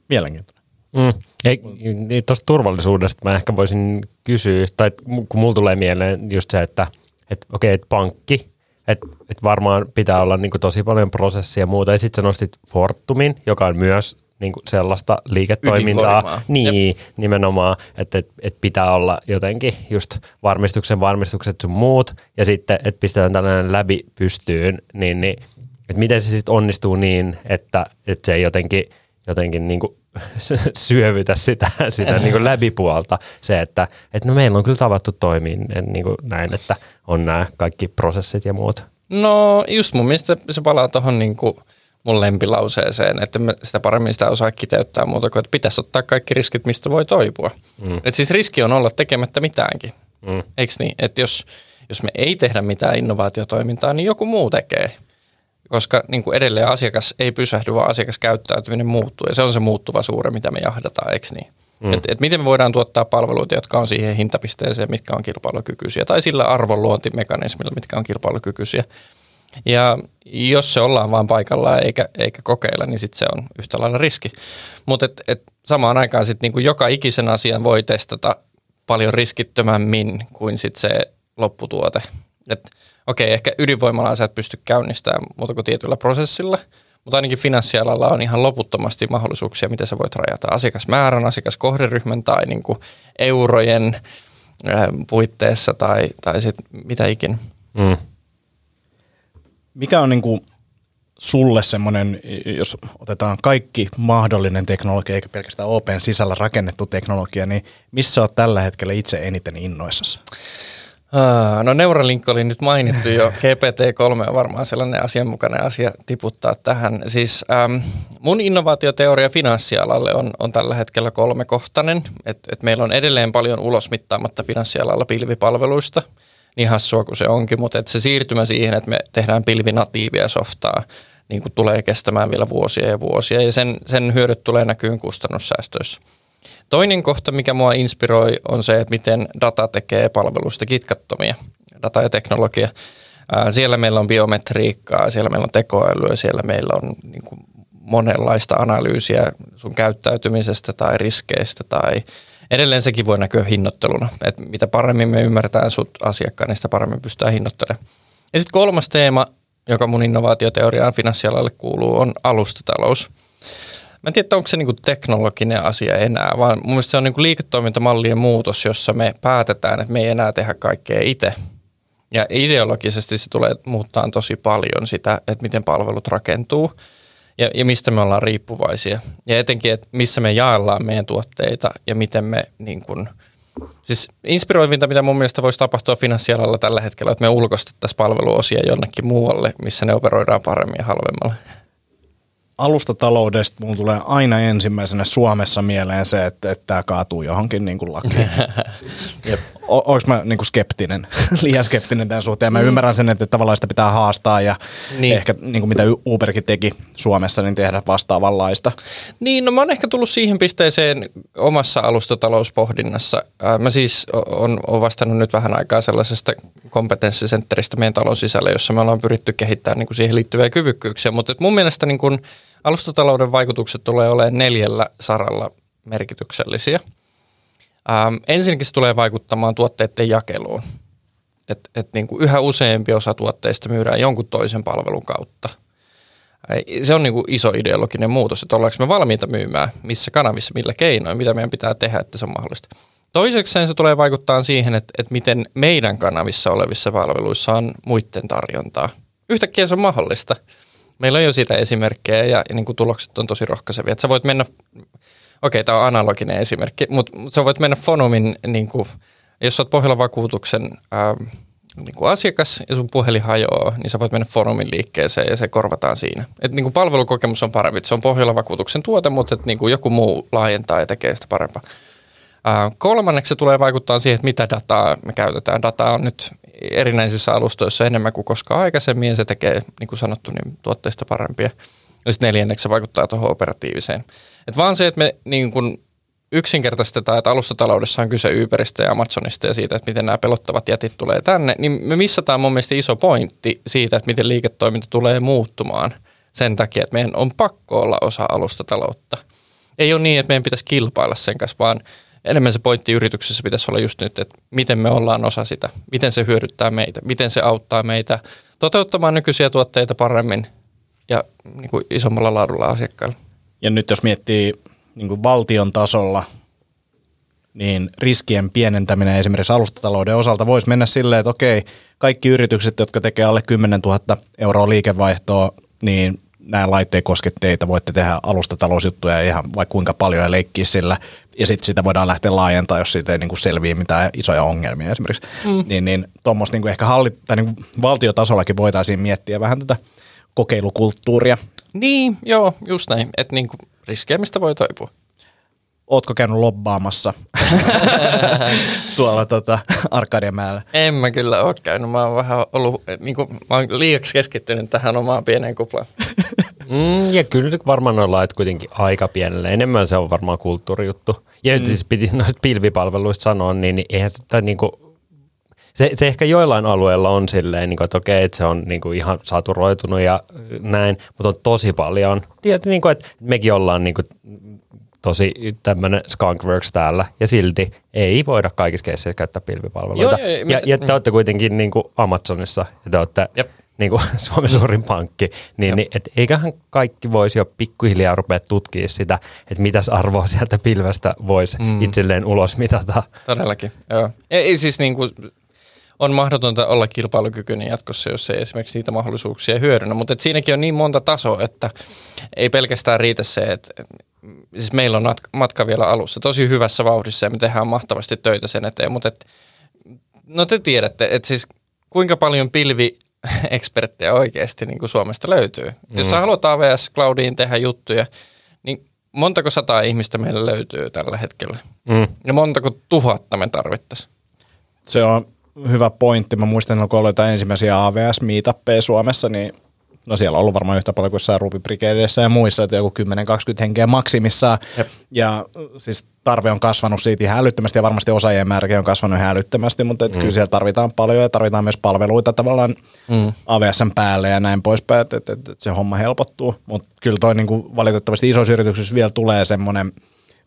mielenkiintoinen. Mm. Ei, niin tuosta turvallisuudesta mä ehkä voisin kysyä, tai kun mulla tulee mieleen just se, että et, okei, okay, että pankki, että et varmaan pitää olla niin tosi paljon prosessia ja muuta, ja sitten sä nostit Fortumin, joka on myös niin kuin sellaista liiketoimintaa. Niin, Jep. nimenomaan, että, että, että pitää olla jotenkin just varmistuksen varmistukset sun muut, ja sitten, että pistetään tällainen läpi pystyyn, niin, niin että miten se sitten onnistuu niin, että, että se ei jotenkin, jotenkin niin kuin syövytä sitä, sitä niin kuin läpipuolta. Se, että, että no meillä on kyllä tavattu toimia niin kuin näin, että on nämä kaikki prosessit ja muut. No just mun mielestä se palaa tuohon niin kuin – mun lempilauseeseen, että me sitä paremmin sitä osaa kiteyttää muuta kuin, että pitäisi ottaa kaikki riskit, mistä voi toipua. Mm. Et siis riski on olla tekemättä mitäänkin, mm. eikö niin? Että jos, jos me ei tehdä mitään innovaatiotoimintaa, niin joku muu tekee. Koska niin kuin edelleen asiakas ei pysähdy, vaan asiakaskäyttäytyminen muuttuu. Ja se on se muuttuva suure, mitä me jahdataan, eikö niin? Mm. Et, et miten me voidaan tuottaa palveluita, jotka on siihen hintapisteeseen, mitkä on kilpailukykyisiä, tai sillä arvonluontimekanismilla, mitkä on kilpailukykyisiä. Ja jos se ollaan vaan paikallaan eikä, eikä kokeilla, niin sit se on yhtä lailla riski. Mutta et, et samaan aikaan sit niinku joka ikisen asian voi testata paljon riskittömämmin kuin sit se lopputuote. Et, okei, ehkä ydinvoimalaa sä et pysty käynnistämään muuta kuin tietyllä prosessilla, mutta ainakin finanssialalla on ihan loputtomasti mahdollisuuksia, miten sä voit rajata asiakasmäärän, asiakaskohderyhmän tai niinku eurojen puitteissa tai, tai sit mitä ikinä. Mm. Mikä on niin kuin sulle semmoinen, jos otetaan kaikki mahdollinen teknologia, eikä pelkästään Open sisällä rakennettu teknologia, niin missä olet tällä hetkellä itse eniten innoissasi? No Neuralink oli nyt mainittu jo. GPT-3 on varmaan sellainen asianmukainen asia tiputtaa tähän. Siis ähm, mun innovaatioteoria finanssialalle on, on tällä hetkellä kolmekohtainen. Et, et meillä on edelleen paljon ulosmittaamatta finanssialalla pilvipalveluista. Niin hassua kuin se onkin, mutta et se siirtymä siihen, että me tehdään pilvinatiivia softaa, niin kuin tulee kestämään vielä vuosia ja vuosia. Ja sen, sen hyödyt tulee näkyyn kustannussäästöissä. Toinen kohta, mikä mua inspiroi, on se, että miten data tekee palveluista kitkattomia, data ja teknologia. Siellä meillä on biometriikkaa, siellä meillä on tekoälyä, siellä meillä on niin kuin monenlaista analyysiä sun käyttäytymisestä tai riskeistä tai edelleen sekin voi näkyä hinnoitteluna. Et mitä paremmin me ymmärretään sut asiakkaan, niin sitä paremmin pystytään hinnoittelemaan. Ja sitten kolmas teema, joka mun innovaatioteoriaan finanssialalle kuuluu, on alustatalous. Mä en tiedä, onko se niinku teknologinen asia enää, vaan mun mielestä se on niinku liiketoimintamallien muutos, jossa me päätetään, että me ei enää tehdä kaikkea itse. Ja ideologisesti se tulee muuttaa tosi paljon sitä, että miten palvelut rakentuu ja, ja mistä me ollaan riippuvaisia. Ja etenkin, että missä me jaellaan meidän tuotteita ja miten me niin kun, Siis inspiroivinta, mitä mun mielestä voisi tapahtua finanssialalla tällä hetkellä, että me ulkostettaisiin palveluosia jonnekin muualle, missä ne operoidaan paremmin ja halvemmalla. Alustataloudesta mulla tulee aina ensimmäisenä Suomessa mieleen se, että, että tämä kaatuu johonkin niin kuin lakiin. Jep. O- Onko mä niin kuin skeptinen, liian skeptinen tämän suhteen? Mä ymmärrän sen, että tavallaan sitä pitää haastaa ja Niin. ehkä niin kuin mitä Uberkin teki Suomessa, niin tehdä vastaavanlaista. Niin, no mä oon ehkä tullut siihen pisteeseen omassa alustatalouspohdinnassa. Mä siis on, on vastannut nyt vähän aikaa sellaisesta kompetenssisentteristä meidän talon sisällä, jossa me ollaan pyritty kehittämään niin kuin siihen liittyviä kyvykkyyksiä. Mutta mun mielestä niin kuin alustatalouden vaikutukset tulee olemaan neljällä saralla merkityksellisiä. Ähm, ensinnäkin se tulee vaikuttamaan tuotteiden jakeluun. Et, et niin kuin yhä useampi osa tuotteista myydään jonkun toisen palvelun kautta. Se on niin kuin iso ideologinen muutos, että ollaanko me valmiita myymään, missä kanavissa, millä keinoin, mitä meidän pitää tehdä, että se on mahdollista. Toiseksi se tulee vaikuttaa siihen, että, että miten meidän kanavissa olevissa palveluissa on muiden tarjontaa. Yhtäkkiä se on mahdollista. Meillä on jo siitä esimerkkejä ja, ja niin kuin tulokset on tosi rohkaisevia. Että sä voit mennä, okei tämä on analoginen esimerkki, mutta, mutta sä voit mennä Fonumin, niin kuin, jos sä oot Pohjolan vakuutuksen ää, niin kuin asiakas ja sun puhelin hajoaa, niin sä voit mennä Fonumin liikkeeseen ja se korvataan siinä. Et niin kuin palvelukokemus on parempi. Se on Pohjolan vakuutuksen tuote, mutta et niin kuin joku muu laajentaa ja tekee sitä parempaa. Ää, kolmanneksi se tulee vaikuttaa siihen, että mitä dataa me käytetään. Data on nyt erinäisissä alustoissa enemmän kuin koskaan aikaisemmin ja se tekee, niin kuin sanottu, niin tuotteista parempia. Ja sitten neljänneksi se vaikuttaa tuohon operatiiviseen. Et vaan se, että me niin kuin yksinkertaistetaan, että alustataloudessa on kyse Uberistä ja Amazonista ja siitä, että miten nämä pelottavat jätit tulee tänne, niin me missataan mun mielestä iso pointti siitä, että miten liiketoiminta tulee muuttumaan sen takia, että meidän on pakko olla osa alustataloutta. Ei ole niin, että meidän pitäisi kilpailla sen kanssa, vaan enemmän se pointti yrityksessä pitäisi olla just nyt, että miten me ollaan osa sitä, miten se hyödyttää meitä, miten se auttaa meitä toteuttamaan nykyisiä tuotteita paremmin ja niin kuin isommalla laadulla asiakkailla. Ja nyt jos miettii niin kuin valtion tasolla, niin riskien pienentäminen esimerkiksi alustatalouden osalta voisi mennä silleen, että okei, kaikki yritykset, jotka tekee alle 10 000 euroa liikevaihtoa, niin nämä laitteet koske teitä, voitte tehdä alustatalousjuttuja ihan vaikka kuinka paljon ja leikkiä sillä, ja sitten sitä voidaan lähteä laajentamaan, jos siitä ei niin kuin selviä mitään isoja ongelmia esimerkiksi. Mm. Niin, niin tuommoista niin ehkä halli, tai niin valtiotasollakin voitaisiin miettiä vähän tätä kokeilukulttuuria. Niin, joo, just näin. Että niin kuin riskejä, mistä voi toipua. Ootko käynyt lobbaamassa tuolla tota, Arkadianmäellä? En mä kyllä ole käynyt. Mä oon vähän ollut, niin kuin, mä oon liiaksi keskittynyt tähän omaan pieneen kuplaan. Mm, ja kyllä nyt varmaan on lait kuitenkin aika pienelle. Enemmän se on varmaan kulttuurijuttu. Ja mm. siis piti noista pilvipalveluista sanoa, niin, niin eihän sitä niinku, se, se ehkä joillain alueilla on silleen, niin kuin, että okei, että se on niin kuin ihan saturoitunut ja näin, mutta on tosi paljon. Tiedät, niin kuin, että mekin ollaan niin kuin, tosi tämmöinen skunkworks täällä, ja silti ei voida kaikissa keisseissä käyttää pilvipalveluita. Joo, joo, ja, se- ja te olette kuitenkin niin kuin Amazonissa, ja te olette Jep. niin kuin Suomen suurin pankki, niin, niin et eiköhän kaikki voisi jo pikkuhiljaa rupea tutkimaan sitä, että mitäs arvoa sieltä pilvestä voisi mm. itselleen ulos mitata. Todellakin, joo. Ei, ei siis niin kuin, on mahdotonta olla kilpailukykyinen jatkossa, jos ei esimerkiksi niitä mahdollisuuksia hyödynnä. Mutta siinäkin on niin monta tasoa, että ei pelkästään riitä se, että siis meillä on matka vielä alussa tosi hyvässä vauhdissa ja me tehdään mahtavasti töitä sen eteen, mutta et, no te tiedätte, että siis kuinka paljon pilvi eksperttejä oikeasti niin kuin Suomesta löytyy. Mm. Jos sä haluat AWS Cloudiin tehdä juttuja, niin montako sataa ihmistä meillä löytyy tällä hetkellä? Mm. Ja montako tuhatta me tarvittaisiin? Se on hyvä pointti. Mä muistan, kun oli jotain ensimmäisiä avs meetappeja Suomessa, niin no siellä on ollut varmaan yhtä paljon kuin jossain Ruby Brigadeissa ja muissa, että joku 10-20 henkeä maksimissaan. Jep. Ja siis tarve on kasvanut siitä ihan älyttömästi ja varmasti osaajien määräkin on kasvanut ihan älyttömästi, mutta mm. kyllä siellä tarvitaan paljon ja tarvitaan myös palveluita tavallaan mm. AVSn päälle ja näin poispäin, että, että, että se homma helpottuu. Mutta kyllä toi niin kuin valitettavasti isoissa yrityksissä vielä tulee semmoinen –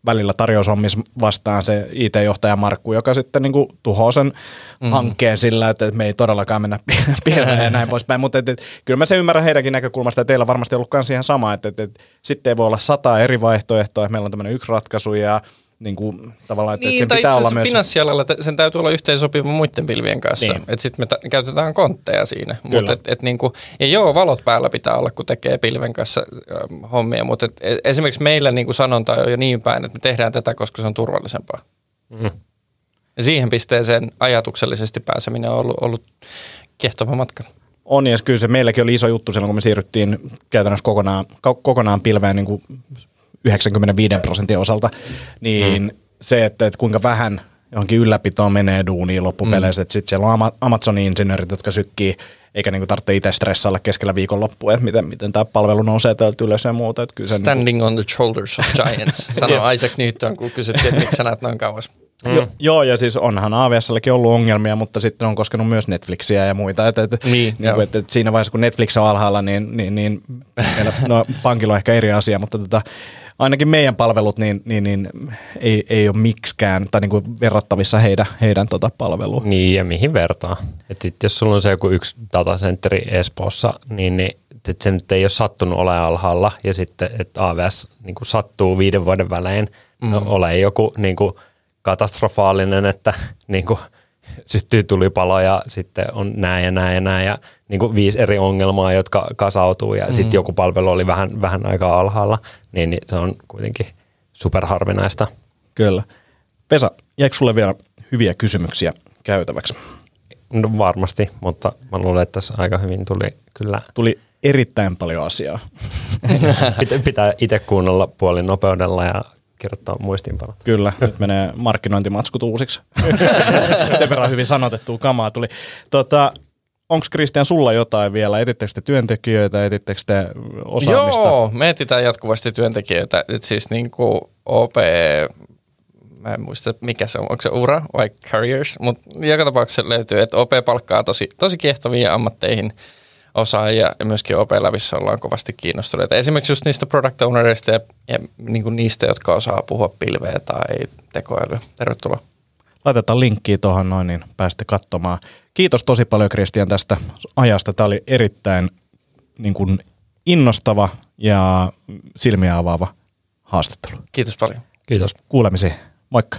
välillä tarjoushommissa vastaan se IT-johtaja Markku, joka sitten niin kuin tuhoaa sen mm-hmm. hankkeen sillä, että me ei todellakaan mennä pieleen ja näin poispäin. Mutta et, et, kyllä mä se ymmärrän heidänkin näkökulmasta, ja teillä varmasti ollut ihan sama, että et, et, sitten ei voi olla sata eri vaihtoehtoa, että meillä on tämmöinen yksi ratkaisu ja niin kuin, tavallaan, että, niin, sen pitää olla myös... finanssialalla sen täytyy olla yhteensopiva muiden pilvien kanssa. Niin. Että sitten me ta- käytetään kontteja siinä. Mut et, et niin kuin, ja joo, valot päällä pitää olla, kun tekee pilven kanssa äh, hommia, mutta et, et, esimerkiksi meillä niin kuin sanonta on jo niin päin, että me tehdään tätä, koska se on turvallisempaa. Mm. Ja siihen pisteeseen ajatuksellisesti pääseminen on ollut, ollut kehtova matka. On, ja kyllä se meilläkin oli iso juttu silloin, kun me siirryttiin käytännössä kokonaan, kokonaan pilveen niin kuin 95 prosentin osalta, niin mm. se, että, että kuinka vähän johonkin ylläpitoon menee duuniin loppupeleissä, mm. että sitten siellä on Amazonin insinöörit, jotka sykkii, eikä niinku tarvitse itse stressailla keskellä viikonloppua, että miten, miten tämä palvelu nousee täältä ylös ja muuta. Että kyllä Standing niinku... on the shoulders of giants, sanoo Isaac Newton, kun kysyttiin, että miksi sä näet noin kauas. Mm. Jo, joo, ja siis onhan AVSlläkin ollut ongelmia, mutta sitten on koskenut myös Netflixiä ja muita. Et, et, niin, niin et, et siinä vaiheessa, kun Netflix on alhaalla, niin, niin, niin meillä, no, pankilla on ehkä eri asia, mutta tota, ainakin meidän palvelut niin, niin, niin ei, ei ole miksikään tai niin kuin verrattavissa heidän, heidän tota palveluun. Niin ja mihin vertaa. Et sit jos sulla on se joku yksi datacenteri Espoossa, niin, niin et se nyt ei ole sattunut ole alhaalla ja sitten että AVS niin kuin sattuu viiden vuoden välein mm. ole joku niin kuin katastrofaalinen, että niin kuin, syttyy tulipalo ja sitten on näin ja näin ja näin ja niin kuin viisi eri ongelmaa, jotka kasautuu ja mm. sitten joku palvelu oli vähän, vähän aikaa alhaalla, niin, niin se on kuitenkin superharvinaista. Kyllä. Pesa, jäikö sulle vielä hyviä kysymyksiä käytäväksi? No varmasti, mutta mä luulen, että tässä aika hyvin tuli kyllä. Tuli erittäin paljon asiaa. Pitää itse kuunnella puolin nopeudella ja kirjoittaa muistiinpanot. Kyllä, nyt menee markkinointimatskut uusiksi. Sen verran hyvin sanotettua kamaa tuli. Tota, Onko Kristian sulla jotain vielä? Etittekö te työntekijöitä, etittekö te osaamista? Joo, me etsitään jatkuvasti työntekijöitä. Et siis niin kuin OP, mä en muista mikä se on, onko se ura vai careers, mutta joka tapauksessa löytyy, että OP palkkaa tosi, tosi kiehtovia ammatteihin – osaajia ja myöskin OP-lävissä ollaan kovasti kiinnostuneita. Esimerkiksi just niistä product ownerista ja, ja niin kuin niistä, jotka osaa puhua pilveä tai tekoälyä. Tervetuloa. Laitetaan linkkiä tuohon noin, niin pääsette katsomaan. Kiitos tosi paljon Kristian tästä ajasta. Tämä oli erittäin niin kuin innostava ja silmiä avaava haastattelu. Kiitos paljon. Kiitos. Kuulemisiin. Moikka.